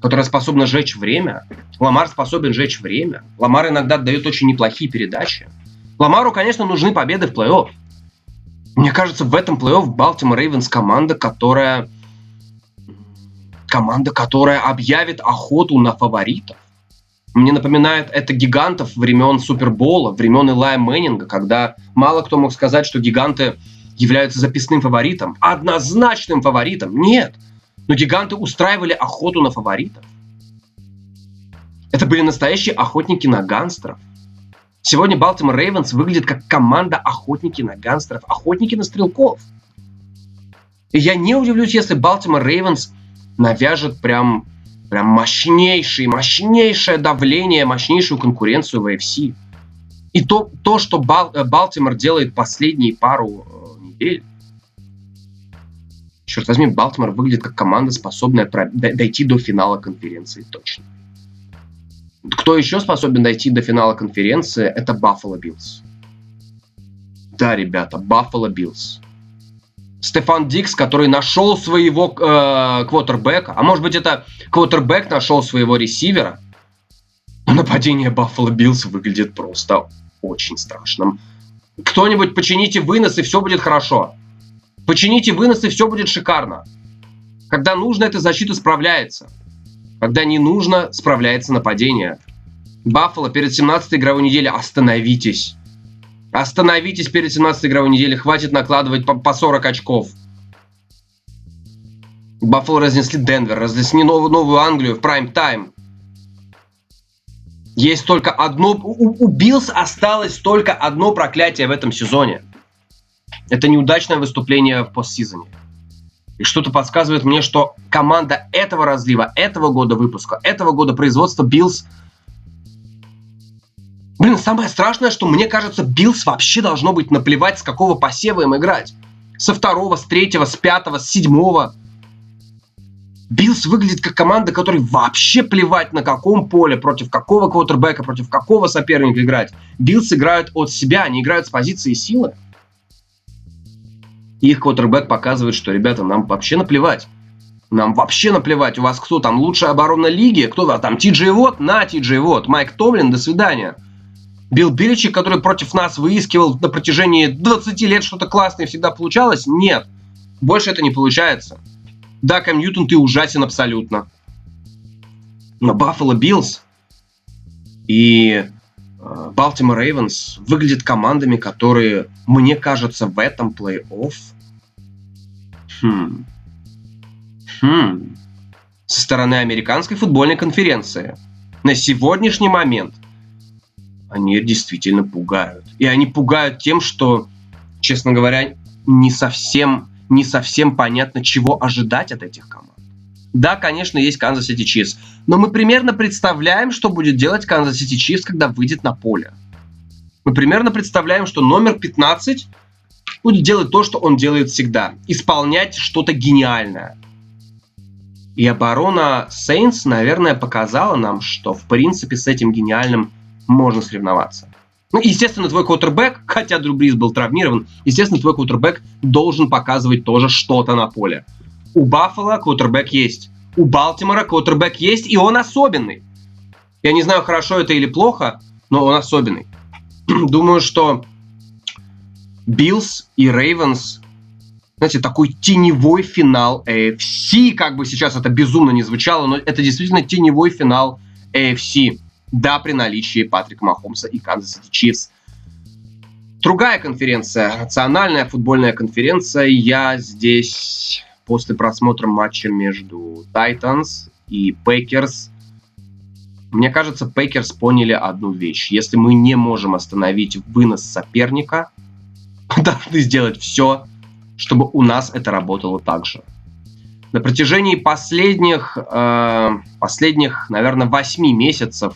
Speaker 1: которая способна сжечь время. Ламар способен сжечь время. Ламар иногда дает очень неплохие передачи. Ламару, конечно, нужны победы в плей-офф. Мне кажется, в этом плей-офф Балтимор Рейвенс команда, которая команда, которая объявит охоту на фаворитов. Мне напоминает это гигантов времен Супербола, времен Илая Мэннинга, когда мало кто мог сказать, что гиганты являются записным фаворитом, однозначным фаворитом. Нет. Но гиганты устраивали охоту на фаворитов. Это были настоящие охотники на гангстеров. Сегодня Балтимор Рейвенс выглядит как команда охотники на гангстеров, охотники на стрелков. И я не удивлюсь, если Балтимор Рейвенс навяжет прям, прям мощнейший, мощнейшее давление, мощнейшую конкуренцию в AFC. И то, то что Бал, э, Балтимор делает последние пару э, недель, черт возьми, Балтимор выглядит как команда, способная дойти до финала конференции точно. Кто еще способен дойти до финала конференции, это Баффало Биллс. Да, ребята, Баффало Биллс. Стефон Диггс, который нашел своего э, квотербека, а может быть это квотербек нашел своего ресивера, нападение Баффало Биллс выглядит просто очень страшным. Кто-нибудь почините вынос, и все будет хорошо. Почините вынос, и все будет шикарно. Когда нужно, эта защита справляется. Когда не нужно, справляется нападение. Баффало перед 17 игровой неделей остановитесь. Остановитесь перед 17 игровой неделей, хватит накладывать по, по 40 очков. Баффало разнесли Денвер, разнесли новую, Новую Англию в прайм-тайм. Есть только одно... У, у Биллс осталось только одно проклятие в этом сезоне. Это неудачное выступление в постсезоне. И что-то подсказывает мне, что команда этого разлива, этого года выпуска, этого года производства Биллс... Блин, самое страшное, что мне кажется, Биллс вообще должно быть наплевать, с какого посева им играть. Со второго, с третьего, с пятого, с седьмого. Биллс выглядит как команда, которой вообще плевать на каком поле, против какого квотербека, против какого соперника играть. Биллс играют от себя, они играют с позиции силы. Их квотербек показывает, что, ребята, нам вообще наплевать. Нам вообще наплевать. У вас кто там лучшая оборона лиги? Кто там? Ти Джей Уотт? На, Ти Уотт. Майк Томлин, до свидания. Билл Беличик, который против нас выискивал на протяжении 20 лет что-то классное всегда получалось? Нет. Больше это не получается. Да, Кэм Ньютон, ты ужасен абсолютно. Но Баффало Биллс и Балтимор э, Рейвенс выглядят командами, которые, мне кажется, в этом плей-офф хм, хм, со стороны американской футбольной конференции на сегодняшний момент они действительно пугают. И они пугают тем, что, честно говоря, не совсем, не совсем понятно, чего ожидать от этих команд. Да, конечно, есть Канзас Сити Чифс, но мы примерно представляем, что будет делать Канзас Сити Чифс, когда выйдет на поле. Мы примерно представляем, что номер 15 будет делать то, что он делает всегда. Исполнять что-то гениальное. И оборона Сейнс, наверное, показала нам, что в принципе с этим гениальным можно соревноваться. Ну, естественно, твой квотербек, хотя Дрю Бриз был травмирован, естественно, твой квотербек должен показывать тоже что-то на поле. У Баффала квотербек есть. У Балтимора квотербек есть, и он особенный. Я не знаю, хорошо это или плохо, но он особенный. Думаю, что Биллс и Рейвенс, знаете, такой теневой финал AFC, как бы сейчас это безумно не звучало, но это действительно теневой финал AFC. Да, при наличии Патрика Махомса и Канзас Сити Чифс. Другая конференция, национальная футбольная конференция. Я здесь после просмотра матча между Titans и Packers, мне кажется, Packers поняли одну вещь. Если мы не можем остановить вынос соперника, мы должны сделать все, чтобы у нас это работало так же. На протяжении последних, э, последних, наверное, восьми месяцев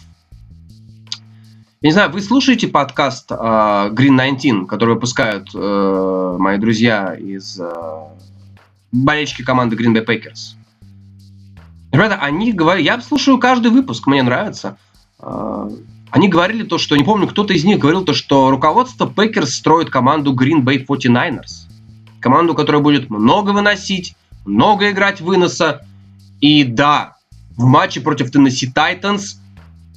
Speaker 1: я не знаю, вы слушаете подкаст э, Green 19, который выпускают э, мои друзья из э, болельщики команды Green Bay Packers. Ребята, они говорят, я слушаю каждый выпуск, мне нравится. Э, они говорили то, что, не помню, кто-то из них говорил то, что руководство Packers строит команду Green Bay 49ers. Команду, которая будет много выносить, много играть выноса. И да, в матче против Tennessee Titans –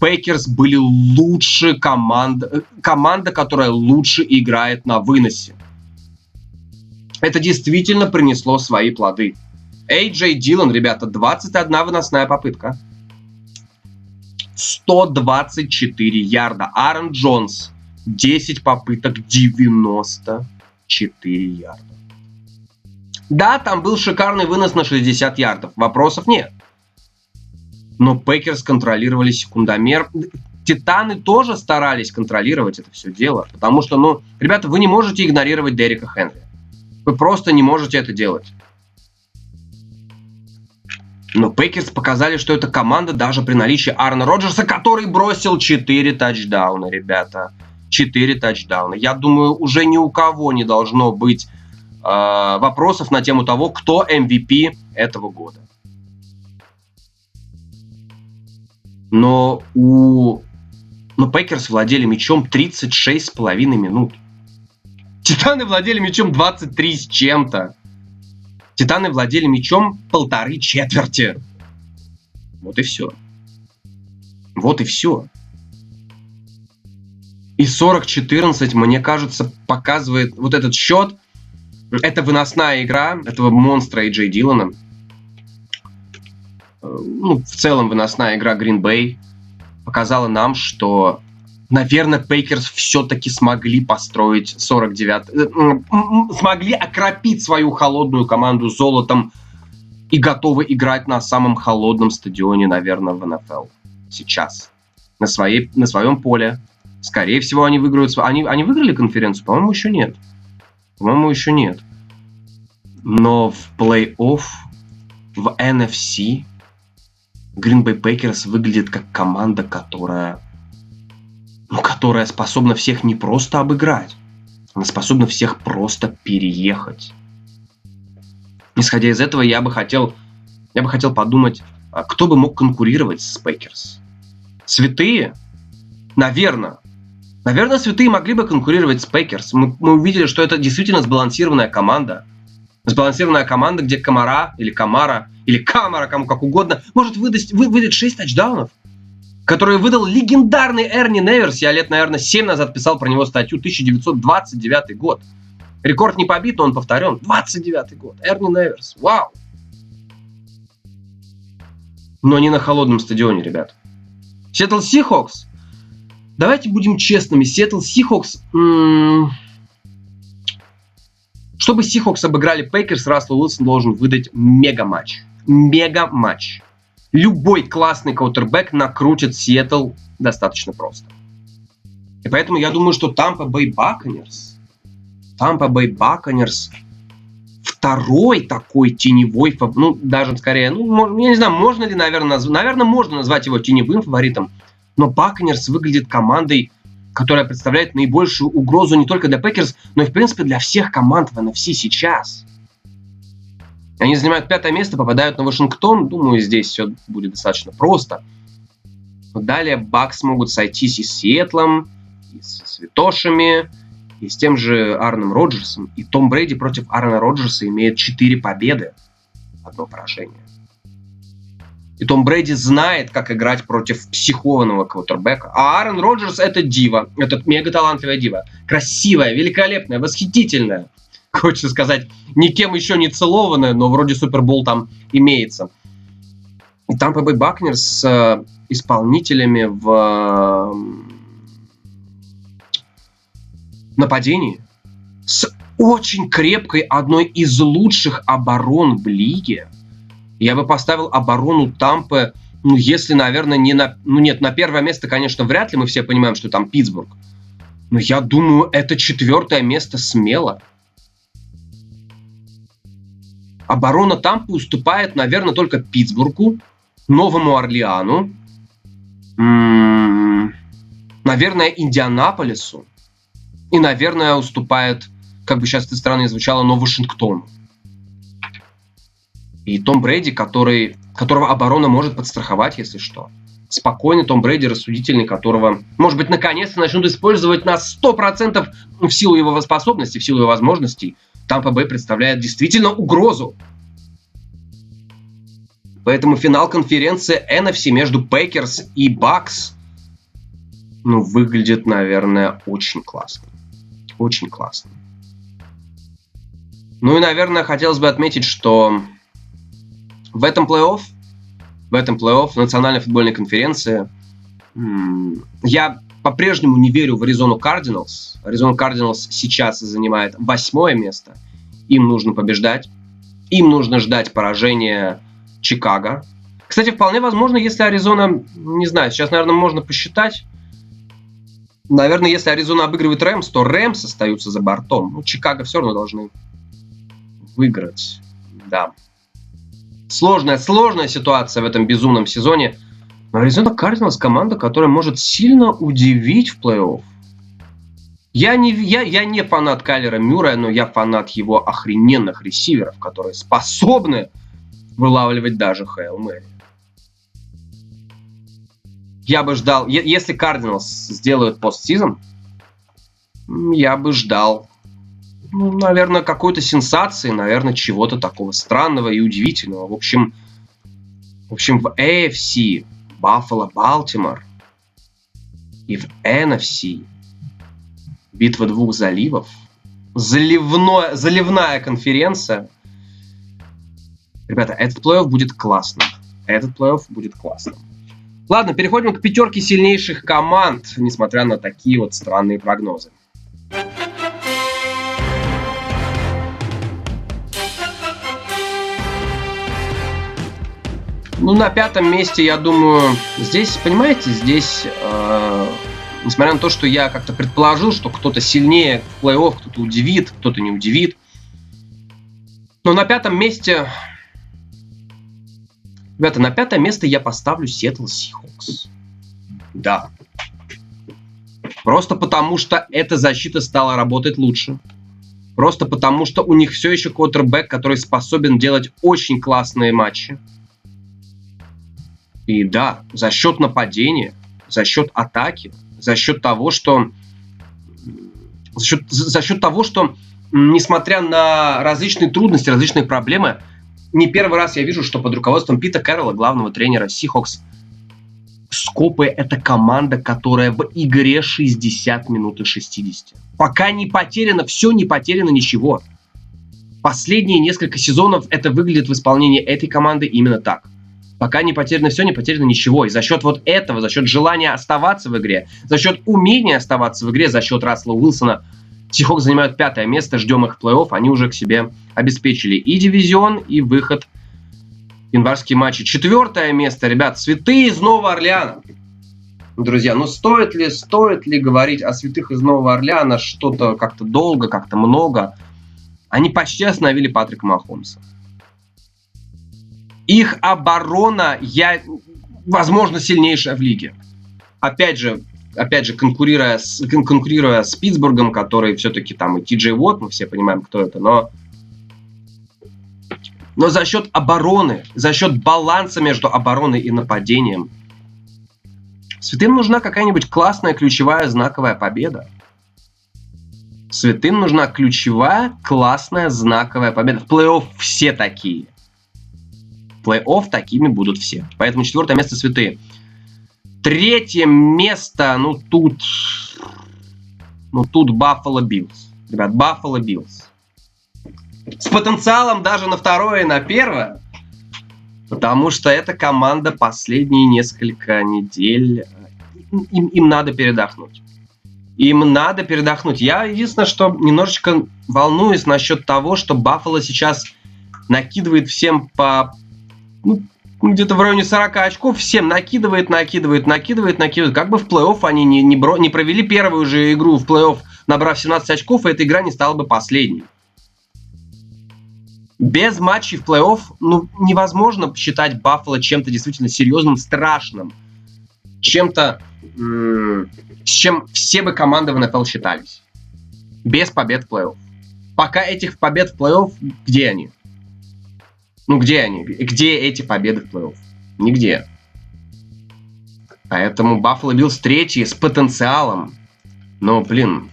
Speaker 1: Пейкерс были лучше команда, команда, которая лучше играет на выносе. Это действительно принесло свои плоды. Эй Джей Диллон, ребята, 21 выносная попытка. 124 ярда. Аарон Джонс, 10 попыток, 94 ярда. Да, там был шикарный вынос на 60 ярдов. Вопросов нет но Пэкерс контролировали секундомер. Титаны тоже старались контролировать это все дело, потому что, ну, ребята, вы не можете игнорировать Дерека Хенри. Вы просто не можете это делать. Но Пейкерс показали, что это команда даже при наличии Аарона Роджерса, который бросил 4 тачдауна, ребята. 4 тачдауна. Я думаю, уже ни у кого не должно быть э, вопросов на тему того, кто MVP этого года. Но у но Пейкерс владели мячом 36,5 минут. Титаны владели мячом 23 с чем-то. Титаны владели мячом полторы четверти. Вот и все. Вот и все. И 40-14, мне кажется, показывает вот этот счет. Это выносная игра этого монстра Эйджей Дилана. Э, ну, в целом выносная игра Green Bay показала нам, что, наверное, Пейкерс все-таки смогли построить 49... Э, смогли окропить свою холодную команду золотом и готовы играть на самом холодном стадионе, наверное, в НФЛ сейчас. На, своей, на своем поле. Скорее всего, они выиграют... Они, они выиграли конференцию? По-моему, еще нет. По-моему, еще нет. Но в плей-офф, в NFC, Green Bay Packers выглядит как команда, которая, ну, которая способна всех не просто обыграть, она способна всех просто переехать. Исходя из этого, я бы хотел, я бы хотел подумать, а кто бы мог конкурировать с Пейкерс? Святые? Наверное. Наверное, святые могли бы конкурировать с Пейкерс. Мы, мы увидели, что это действительно сбалансированная команда – Сбалансированная команда, где Камара или Камара или Камара, кому как угодно, может выдать, вы, выдать 6 тачдаунов, которые выдал легендарный Эрни Неверс. Я лет, наверное, 7 назад писал про него статью 1929 год. Рекорд не побит, но он повторен. 29 год. Эрни Неверс. Вау. Но не на холодном стадионе, ребят. Сиэтл Сихокс. Давайте будем честными. Сиэтл Сихокс... М- чтобы Сихокс обыграли Пэкерс, Рассел Уилсон должен выдать мега-матч. Мега-матч. Любой классный квотербек накрутит Сиэтл достаточно просто. И поэтому я думаю, что Тампа Бэй Бакканирс, Тампа Бэй Бакканирс второй такой теневой, ну, даже скорее, ну, я не знаю, можно ли, наверное, назвать, наверное, можно назвать его теневым фаворитом, но Бакканирс выглядит командой, которая представляет наибольшую угрозу не только для Пэкерс, но и, в принципе, для всех команд в NFC сейчас. Они занимают пятое место, попадают на Вашингтон. Думаю, здесь все будет достаточно просто. Но далее Бакс могут сойтись и с Сиэтлом, и с Святошами, и с тем же Аароном Роджерсом. И Том Брейди против Аарона Роджерса имеет 4 победы, одно поражение. И Том Брэди знает, как играть против психованного квотербека. А Аарон Роджерс это дива. Это мега талантливая дива. Красивая, великолепная, восхитительная. Хочется сказать, никем еще не целованная, но вроде Супербол там имеется. И там Бэй Бакнер с э, исполнителями в э, нападении. С очень крепкой, одной из лучших оборон в лиге я бы поставил оборону Тампы, ну, если, наверное, не на... Ну, нет, на первое место, конечно, вряд ли мы все понимаем, что там Питтсбург. Но я думаю, это четвертое место смело. Оборона Тампы уступает, наверное, только Питтсбургу, Новому Орлеану, наверное, Индианаполису и, наверное, уступает, как бы сейчас эта страна не звучала, но Вашингтону. И Том Брейди, который, которого оборона может подстраховать, если что. Спокойный Том Брейди, рассудительный, которого, может быть, наконец-то начнут использовать на 100% в силу его способностей, в силу его возможностей. Тампа Бэй представляет действительно угрозу. Поэтому финал конференции NFC между Пейкерс и Бакс ну, выглядит, наверное, очень классно. Очень классно. Ну и, наверное, хотелось бы отметить, что в этом плей-офф, в этом плей-офф Национальной футбольной конференции я по-прежнему не верю в Аризону Кардиналс. Аризона Кардиналс сейчас занимает восьмое место. Им нужно побеждать. Им нужно ждать поражения Чикаго. Кстати, вполне возможно, если Аризона, не знаю, сейчас, наверное, можно посчитать. Наверное, если Аризона обыгрывает Рэмс, то Рэмс остаются за бортом. Ну, Чикаго все равно должны выиграть. Да. Сложная, сложная ситуация в этом безумном сезоне. Аризона Кардиналс команда, которая может сильно удивить в плей-офф. Я не, я, я не фанат Кайлера Мюррея, но я фанат его охрененных ресиверов, которые способны вылавливать даже Хейл Мэри. Я бы ждал, если Кардиналс сделают постсезон, я бы ждал, ну, наверное, какой-то сенсации, наверное, чего-то такого странного и удивительного. В общем, в общем, в AFC Баффало Балтимор и в NFC битва двух заливов, заливное, заливная конференция. Ребята, этот плей-офф будет классным. Этот плей-офф будет классным. Ладно, переходим к пятерке сильнейших команд, несмотря на такие вот странные прогнозы. Ну, на пятом месте, я думаю, здесь, понимаете, здесь, э, несмотря на то, что я как-то предположил, что кто-то сильнее плей-офф, кто-то удивит, кто-то не удивит. Но на пятом месте, ребята, на пятое место я поставлю Сиэтл Сихокс. Да. Просто потому, что эта защита стала работать лучше. Просто потому, что у них все еще квотербек, который способен делать очень классные матчи. И да, за счет нападения, за счет атаки, за счет того, что за счет, за счет того, что несмотря на различные трудности, различные проблемы, не первый раз я вижу, что под руководством Пита Кэрролла, главного тренера Сихокс, Скопы — это команда, которая в игре 60 минут и 60. Пока не потеряно, все не потеряно, ничего. Последние несколько сезонов это выглядит в исполнении этой команды именно так – Пока не потеряно все, не потеряно ничего. И за счет вот этого, за счет желания оставаться в игре, за счет умения оставаться в игре, за счет Рассела Уилсона, Сихок занимают пятое место, ждем их плей-офф. Они уже к себе обеспечили и дивизион, и выход в январские матчи. Четвертое место, ребят, святые из Нового Орлеана. Друзья, ну стоит ли, стоит ли говорить о святых из Нового Орлеана что-то как-то долго, как-то много? Они почти остановили Патрика Махомса. Их оборона, я, возможно, сильнейшая в лиге. Опять же, опять же, конкурируя с, конкурируя с Питтсбургом, который все-таки там и Ти Джей Уотт, мы все понимаем, кто это, но но за счет обороны, за счет баланса между обороной и нападением, Святым нужна какая-нибудь классная ключевая знаковая победа. Святым нужна ключевая классная знаковая победа. В плей-офф все такие плей-офф такими будут все. Поэтому четвертое место святые. Третье место, ну тут... Ну тут Баффало Биллс. Ребят, Баффало Биллс. С потенциалом даже на второе и на первое. Потому что эта команда последние несколько недель... Им, им надо передохнуть. Им надо передохнуть. Я единственное, что немножечко волнуюсь насчет того, что Баффало сейчас накидывает всем по ну, где-то в районе 40 очков, всем накидывает, накидывает, накидывает, накидывает. Как бы в плей-офф они не, не, бро, не провели первую же игру в плей-офф, набрав 17 очков, и эта игра не стала бы последней. Без матчей в плей-офф ну, невозможно считать Баффало чем-то действительно серьезным, страшным. Чем-то, с чем все бы команды в НФЛ считались. Без побед в плей-офф. Пока этих побед в плей-офф, где они? Ну где они? Где эти победы в плей-офф? Нигде. Поэтому Баффало Биллс третий с потенциалом. Но, блин,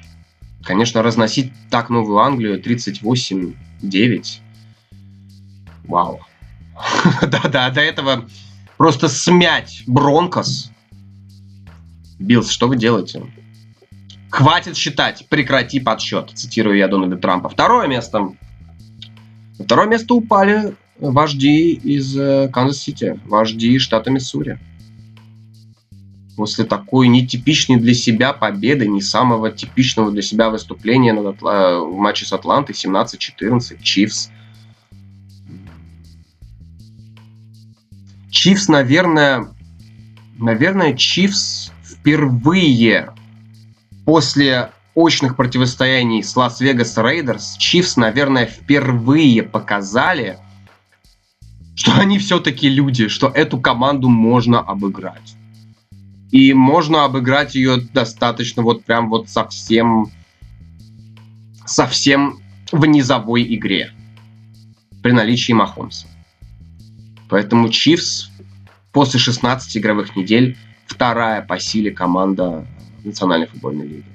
Speaker 1: конечно, разносить так Новую Англию 38-9. Вау. Да-да, до этого просто смять Бронкос. Биллс, что вы делаете? Хватит считать, прекрати подсчет, цитирую я Дональда Трампа. Второе место. Второе место упали вожди из э, Канзас-Сити, вожди штата Миссури. После такой нетипичной для себя победы, не самого типичного для себя выступления на Атла... в матче с Атлантой 17-14, Чифс. Чифс, наверное, наверное, Чифс впервые после очных противостояний с Лас-Вегас Рейдерс, Чифс, наверное, впервые показали, что они все-таки люди, что эту команду можно обыграть. И можно обыграть ее достаточно вот прям вот совсем совсем в низовой игре при наличии Махомса. Поэтому Чивс после 16 игровых недель вторая по силе команда Национальной футбольной лиги.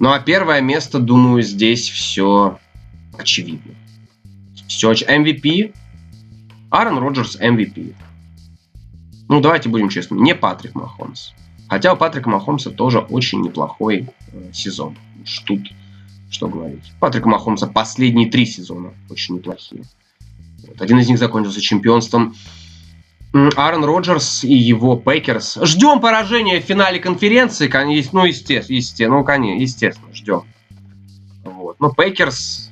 Speaker 1: Ну а первое место, думаю, здесь все очевидно. Все MVP. Аарон Роджерс MVP. Ну, давайте будем честными, не Патрик Махомс. Хотя у Патрика Махомса тоже очень неплохой э, сезон. Уж тут что говорить. Патрика Махомса последние три сезона очень неплохие. Вот. Один из них закончился чемпионством. Аарон Роджерс и его Пейкерс. Ждем поражения в финале конференции. Ну, естественно, ну, конечно, естественно, ждем. Вот. Но Пейкерс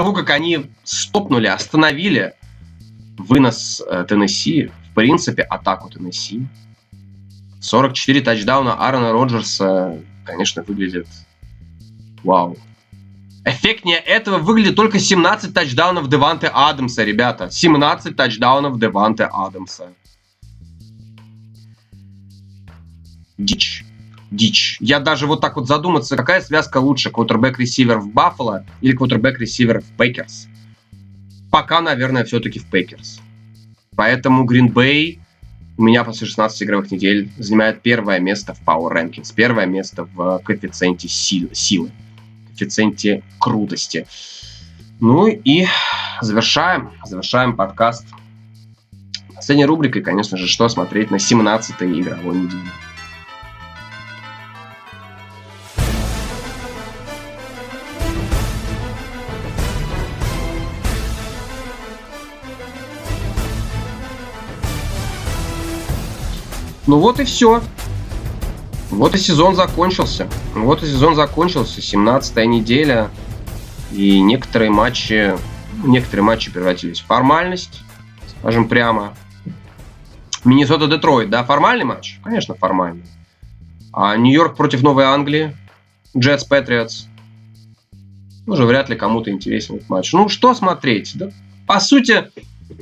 Speaker 1: того, как они стопнули, остановили вынос э, Теннесси, в принципе, атаку Теннесси. 44 тачдауна Аарона Роджерса, конечно, выглядит вау. Эффектнее этого выглядит только 17 тачдаунов Деванте Адамса, ребята. 17 тачдаунов Деванте Адамса. Дичь. Дичь. Я даже вот так вот задуматься, какая связка лучше, квотербек-ресивер в Баффало или квотербек-ресивер в Пейкерс? Пока, наверное, все-таки в Пейкерс. Поэтому Гринбей у меня после 16 игровых недель занимает первое место в Power Rankings, первое место в коэффициенте силы, коэффициенте крутости. Ну и завершаем, завершаем подкаст последней рубрикой, конечно же, что смотреть на 17-й игровой неделе. Ну вот и все. Вот и сезон закончился. Вот и сезон закончился. 17 неделя. И некоторые матчи, некоторые матчи превратились в формальность, скажем прямо. Миннесота-Детройт, да, формальный матч? Конечно, формальный. А Нью-Йорк против Новой Англии, Джетс Патриотс. Уже вряд ли кому-то интересен этот матч. Ну, что смотреть? Да, по сути,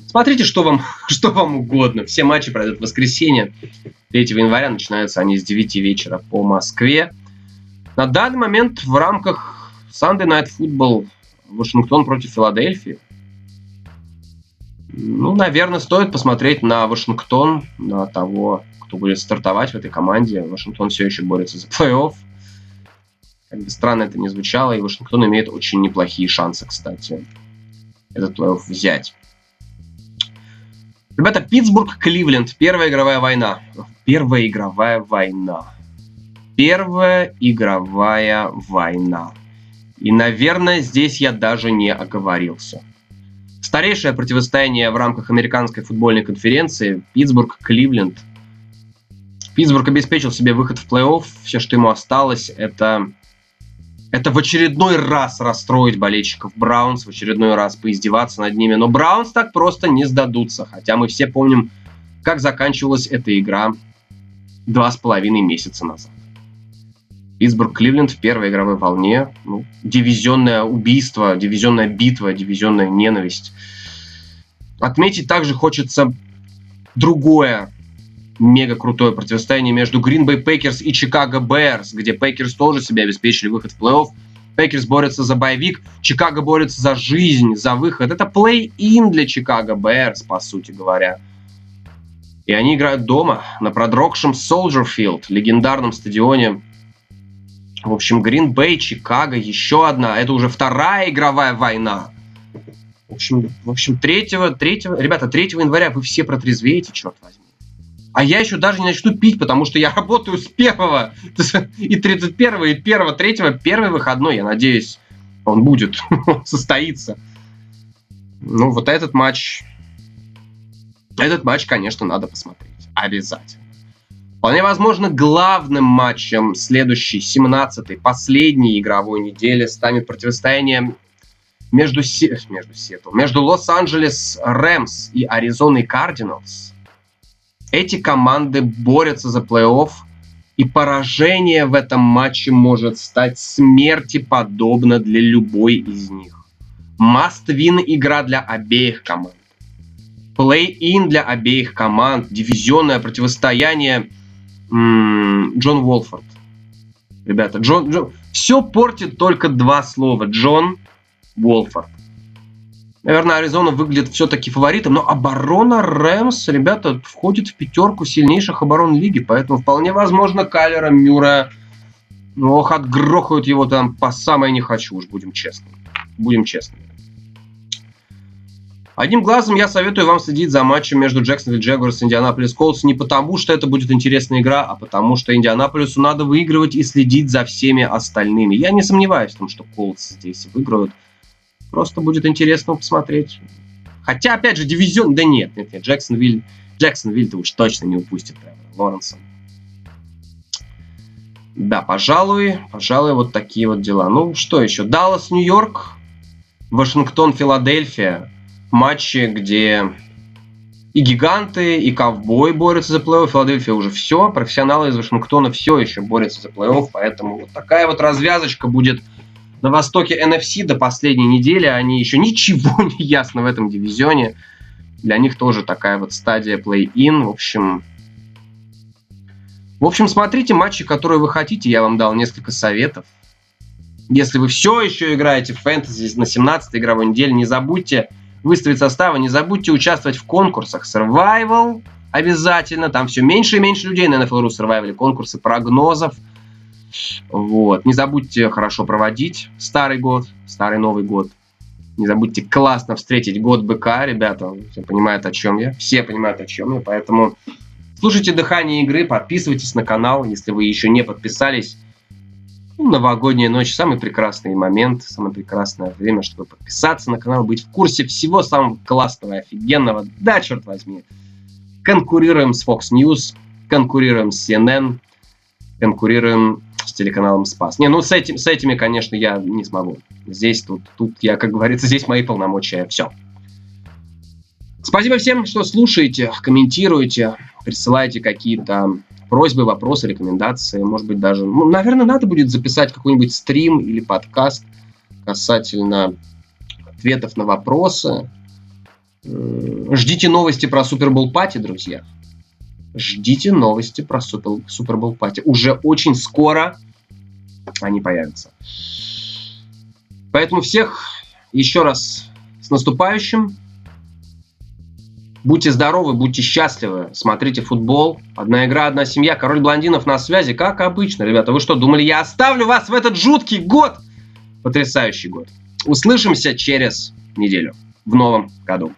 Speaker 1: смотрите, что вам, что вам угодно. Все матчи пройдут в воскресенье. 3 января начинаются они с 9 вечера по Москве. На данный момент в рамках Sunday Night Football Вашингтон против Филадельфии. Ну, наверное, стоит посмотреть на Вашингтон, на того, кто будет стартовать в этой команде. Вашингтон все еще борется за плей-офф. Как бы странно это не звучало, и Вашингтон имеет очень неплохие шансы, кстати, этот плей-офф взять. Ребята, Питтсбург, Кливленд. Первая игровая война. Первая игровая война. Первая игровая война. И, наверное, здесь я даже не оговорился. Старейшее противостояние в рамках американской футбольной конференции Питтсбург-Кливленд. Питтсбург обеспечил себе выход в плей-офф. Все, что ему осталось, это это в очередной раз расстроить болельщиков Браунс, в очередной раз поиздеваться над ними. Но Браунс так просто не сдадутся, хотя мы все помним, как заканчивалась эта игра два с половиной месяца назад. Питтсбург Кливленд в первой игровой волне. Ну, дивизионное убийство, дивизионная битва, дивизионная ненависть. Отметить также хочется другое мега крутое противостояние между Green Bay Packers и Chicago Bears, где Packers тоже себе обеспечили выход в плей-офф. Packers борются за боевик, Чикаго борется за жизнь, за выход. Это плей-ин для Чикаго Bears, по сути говоря. И они играют дома, на продрогшем Soldier Field, легендарном стадионе. В общем, Green Bay, Чикаго, еще одна. Это уже вторая игровая война. В общем, в общем 3, 3, ребята, 3 января вы все протрезвеете, черт возьми. А я еще даже не начну пить, потому что я работаю с первого и 31 и 1 3 первый выходной. Я надеюсь, он будет, состоится. Ну, вот этот матч... Этот матч, конечно, надо посмотреть. Обязательно. Вполне возможно, главным матчем следующей 17-й, последней игровой недели станет противостояние между, между Сиэтл, между Лос-Анджелес Рэмс и Аризоной Кардиналс эти команды борются за плей-офф, и поражение в этом матче может стать смерти подобно для любой из них. Must-win игра для обеих команд. Play-in для обеих команд. Дивизионное противостояние. М-м, Джон Уолфорд. Ребята, Джон, Джон... Все портит только два слова. Джон Уолфорд. Наверное, Аризона выглядит все-таки фаворитом, но оборона Рэмс, ребята, входит в пятерку сильнейших оборон лиги, поэтому вполне возможно Калера, Мюра, ох, отгрохают его там по самое не хочу, уж будем честны. Будем честны. Одним глазом я советую вам следить за матчем между Джексонвилл Джегорс и Индианаполис Колдс не потому, что это будет интересная игра, а потому что Индианаполису надо выигрывать и следить за всеми остальными. Я не сомневаюсь в том, что Колдс здесь выиграют. Просто будет интересно посмотреть. Хотя, опять же, дивизион... Да нет, нет, нет. Джексонвилл... Джексонвилл-то уж точно не упустит Лоренса. Да, пожалуй, пожалуй, вот такие вот дела. Ну, что еще? Даллас, Нью-Йорк, Вашингтон, Филадельфия матчи, где и гиганты, и ковбой борются за плей-офф. Филадельфия уже все. Профессионалы из Вашингтона все еще борются за плей-офф. Поэтому вот такая вот развязочка будет на востоке NFC до последней недели. Они еще ничего не ясно в этом дивизионе. Для них тоже такая вот стадия плей-ин. В общем, в общем, смотрите матчи, которые вы хотите. Я вам дал несколько советов. Если вы все еще играете в фэнтези на 17 игровой неделе, не забудьте выставить составы. Не забудьте участвовать в конкурсах Survival обязательно. Там все меньше и меньше людей на NFL.ru Survival. Конкурсы прогнозов. Вот. Не забудьте хорошо проводить старый год, старый Новый год. Не забудьте классно встретить год БК, ребята. Все понимают, о чем я. Все понимают, о чем я. Поэтому слушайте дыхание игры, подписывайтесь на канал, если вы еще не подписались. Ну, новогодняя ночь – самый прекрасный момент, самое прекрасное время, чтобы подписаться на канал, быть в курсе всего самого классного офигенного. Да, черт возьми. Конкурируем с Fox News, конкурируем с CNN, конкурируем с телеканалом Спас. Не, ну с, этим, с этими, конечно, я не смогу. Здесь, тут, тут я, как говорится, здесь мои полномочия. Все. Спасибо всем, что слушаете, комментируете, присылаете какие-то просьбы, вопросы, рекомендации, может быть, даже, ну, наверное, надо будет записать какой-нибудь стрим или подкаст касательно ответов на вопросы. Ждите новости про Супербол Пати, друзья. Ждите новости про Супер, Супербол Пати. Уже очень скоро они появятся. Поэтому всех еще раз с наступающим. Будьте здоровы, будьте счастливы, смотрите футбол. Одна игра, одна семья. Король блондинов на связи, как обычно. Ребята, вы что, думали, я оставлю вас в этот жуткий год? Потрясающий год. Услышимся через неделю в новом году.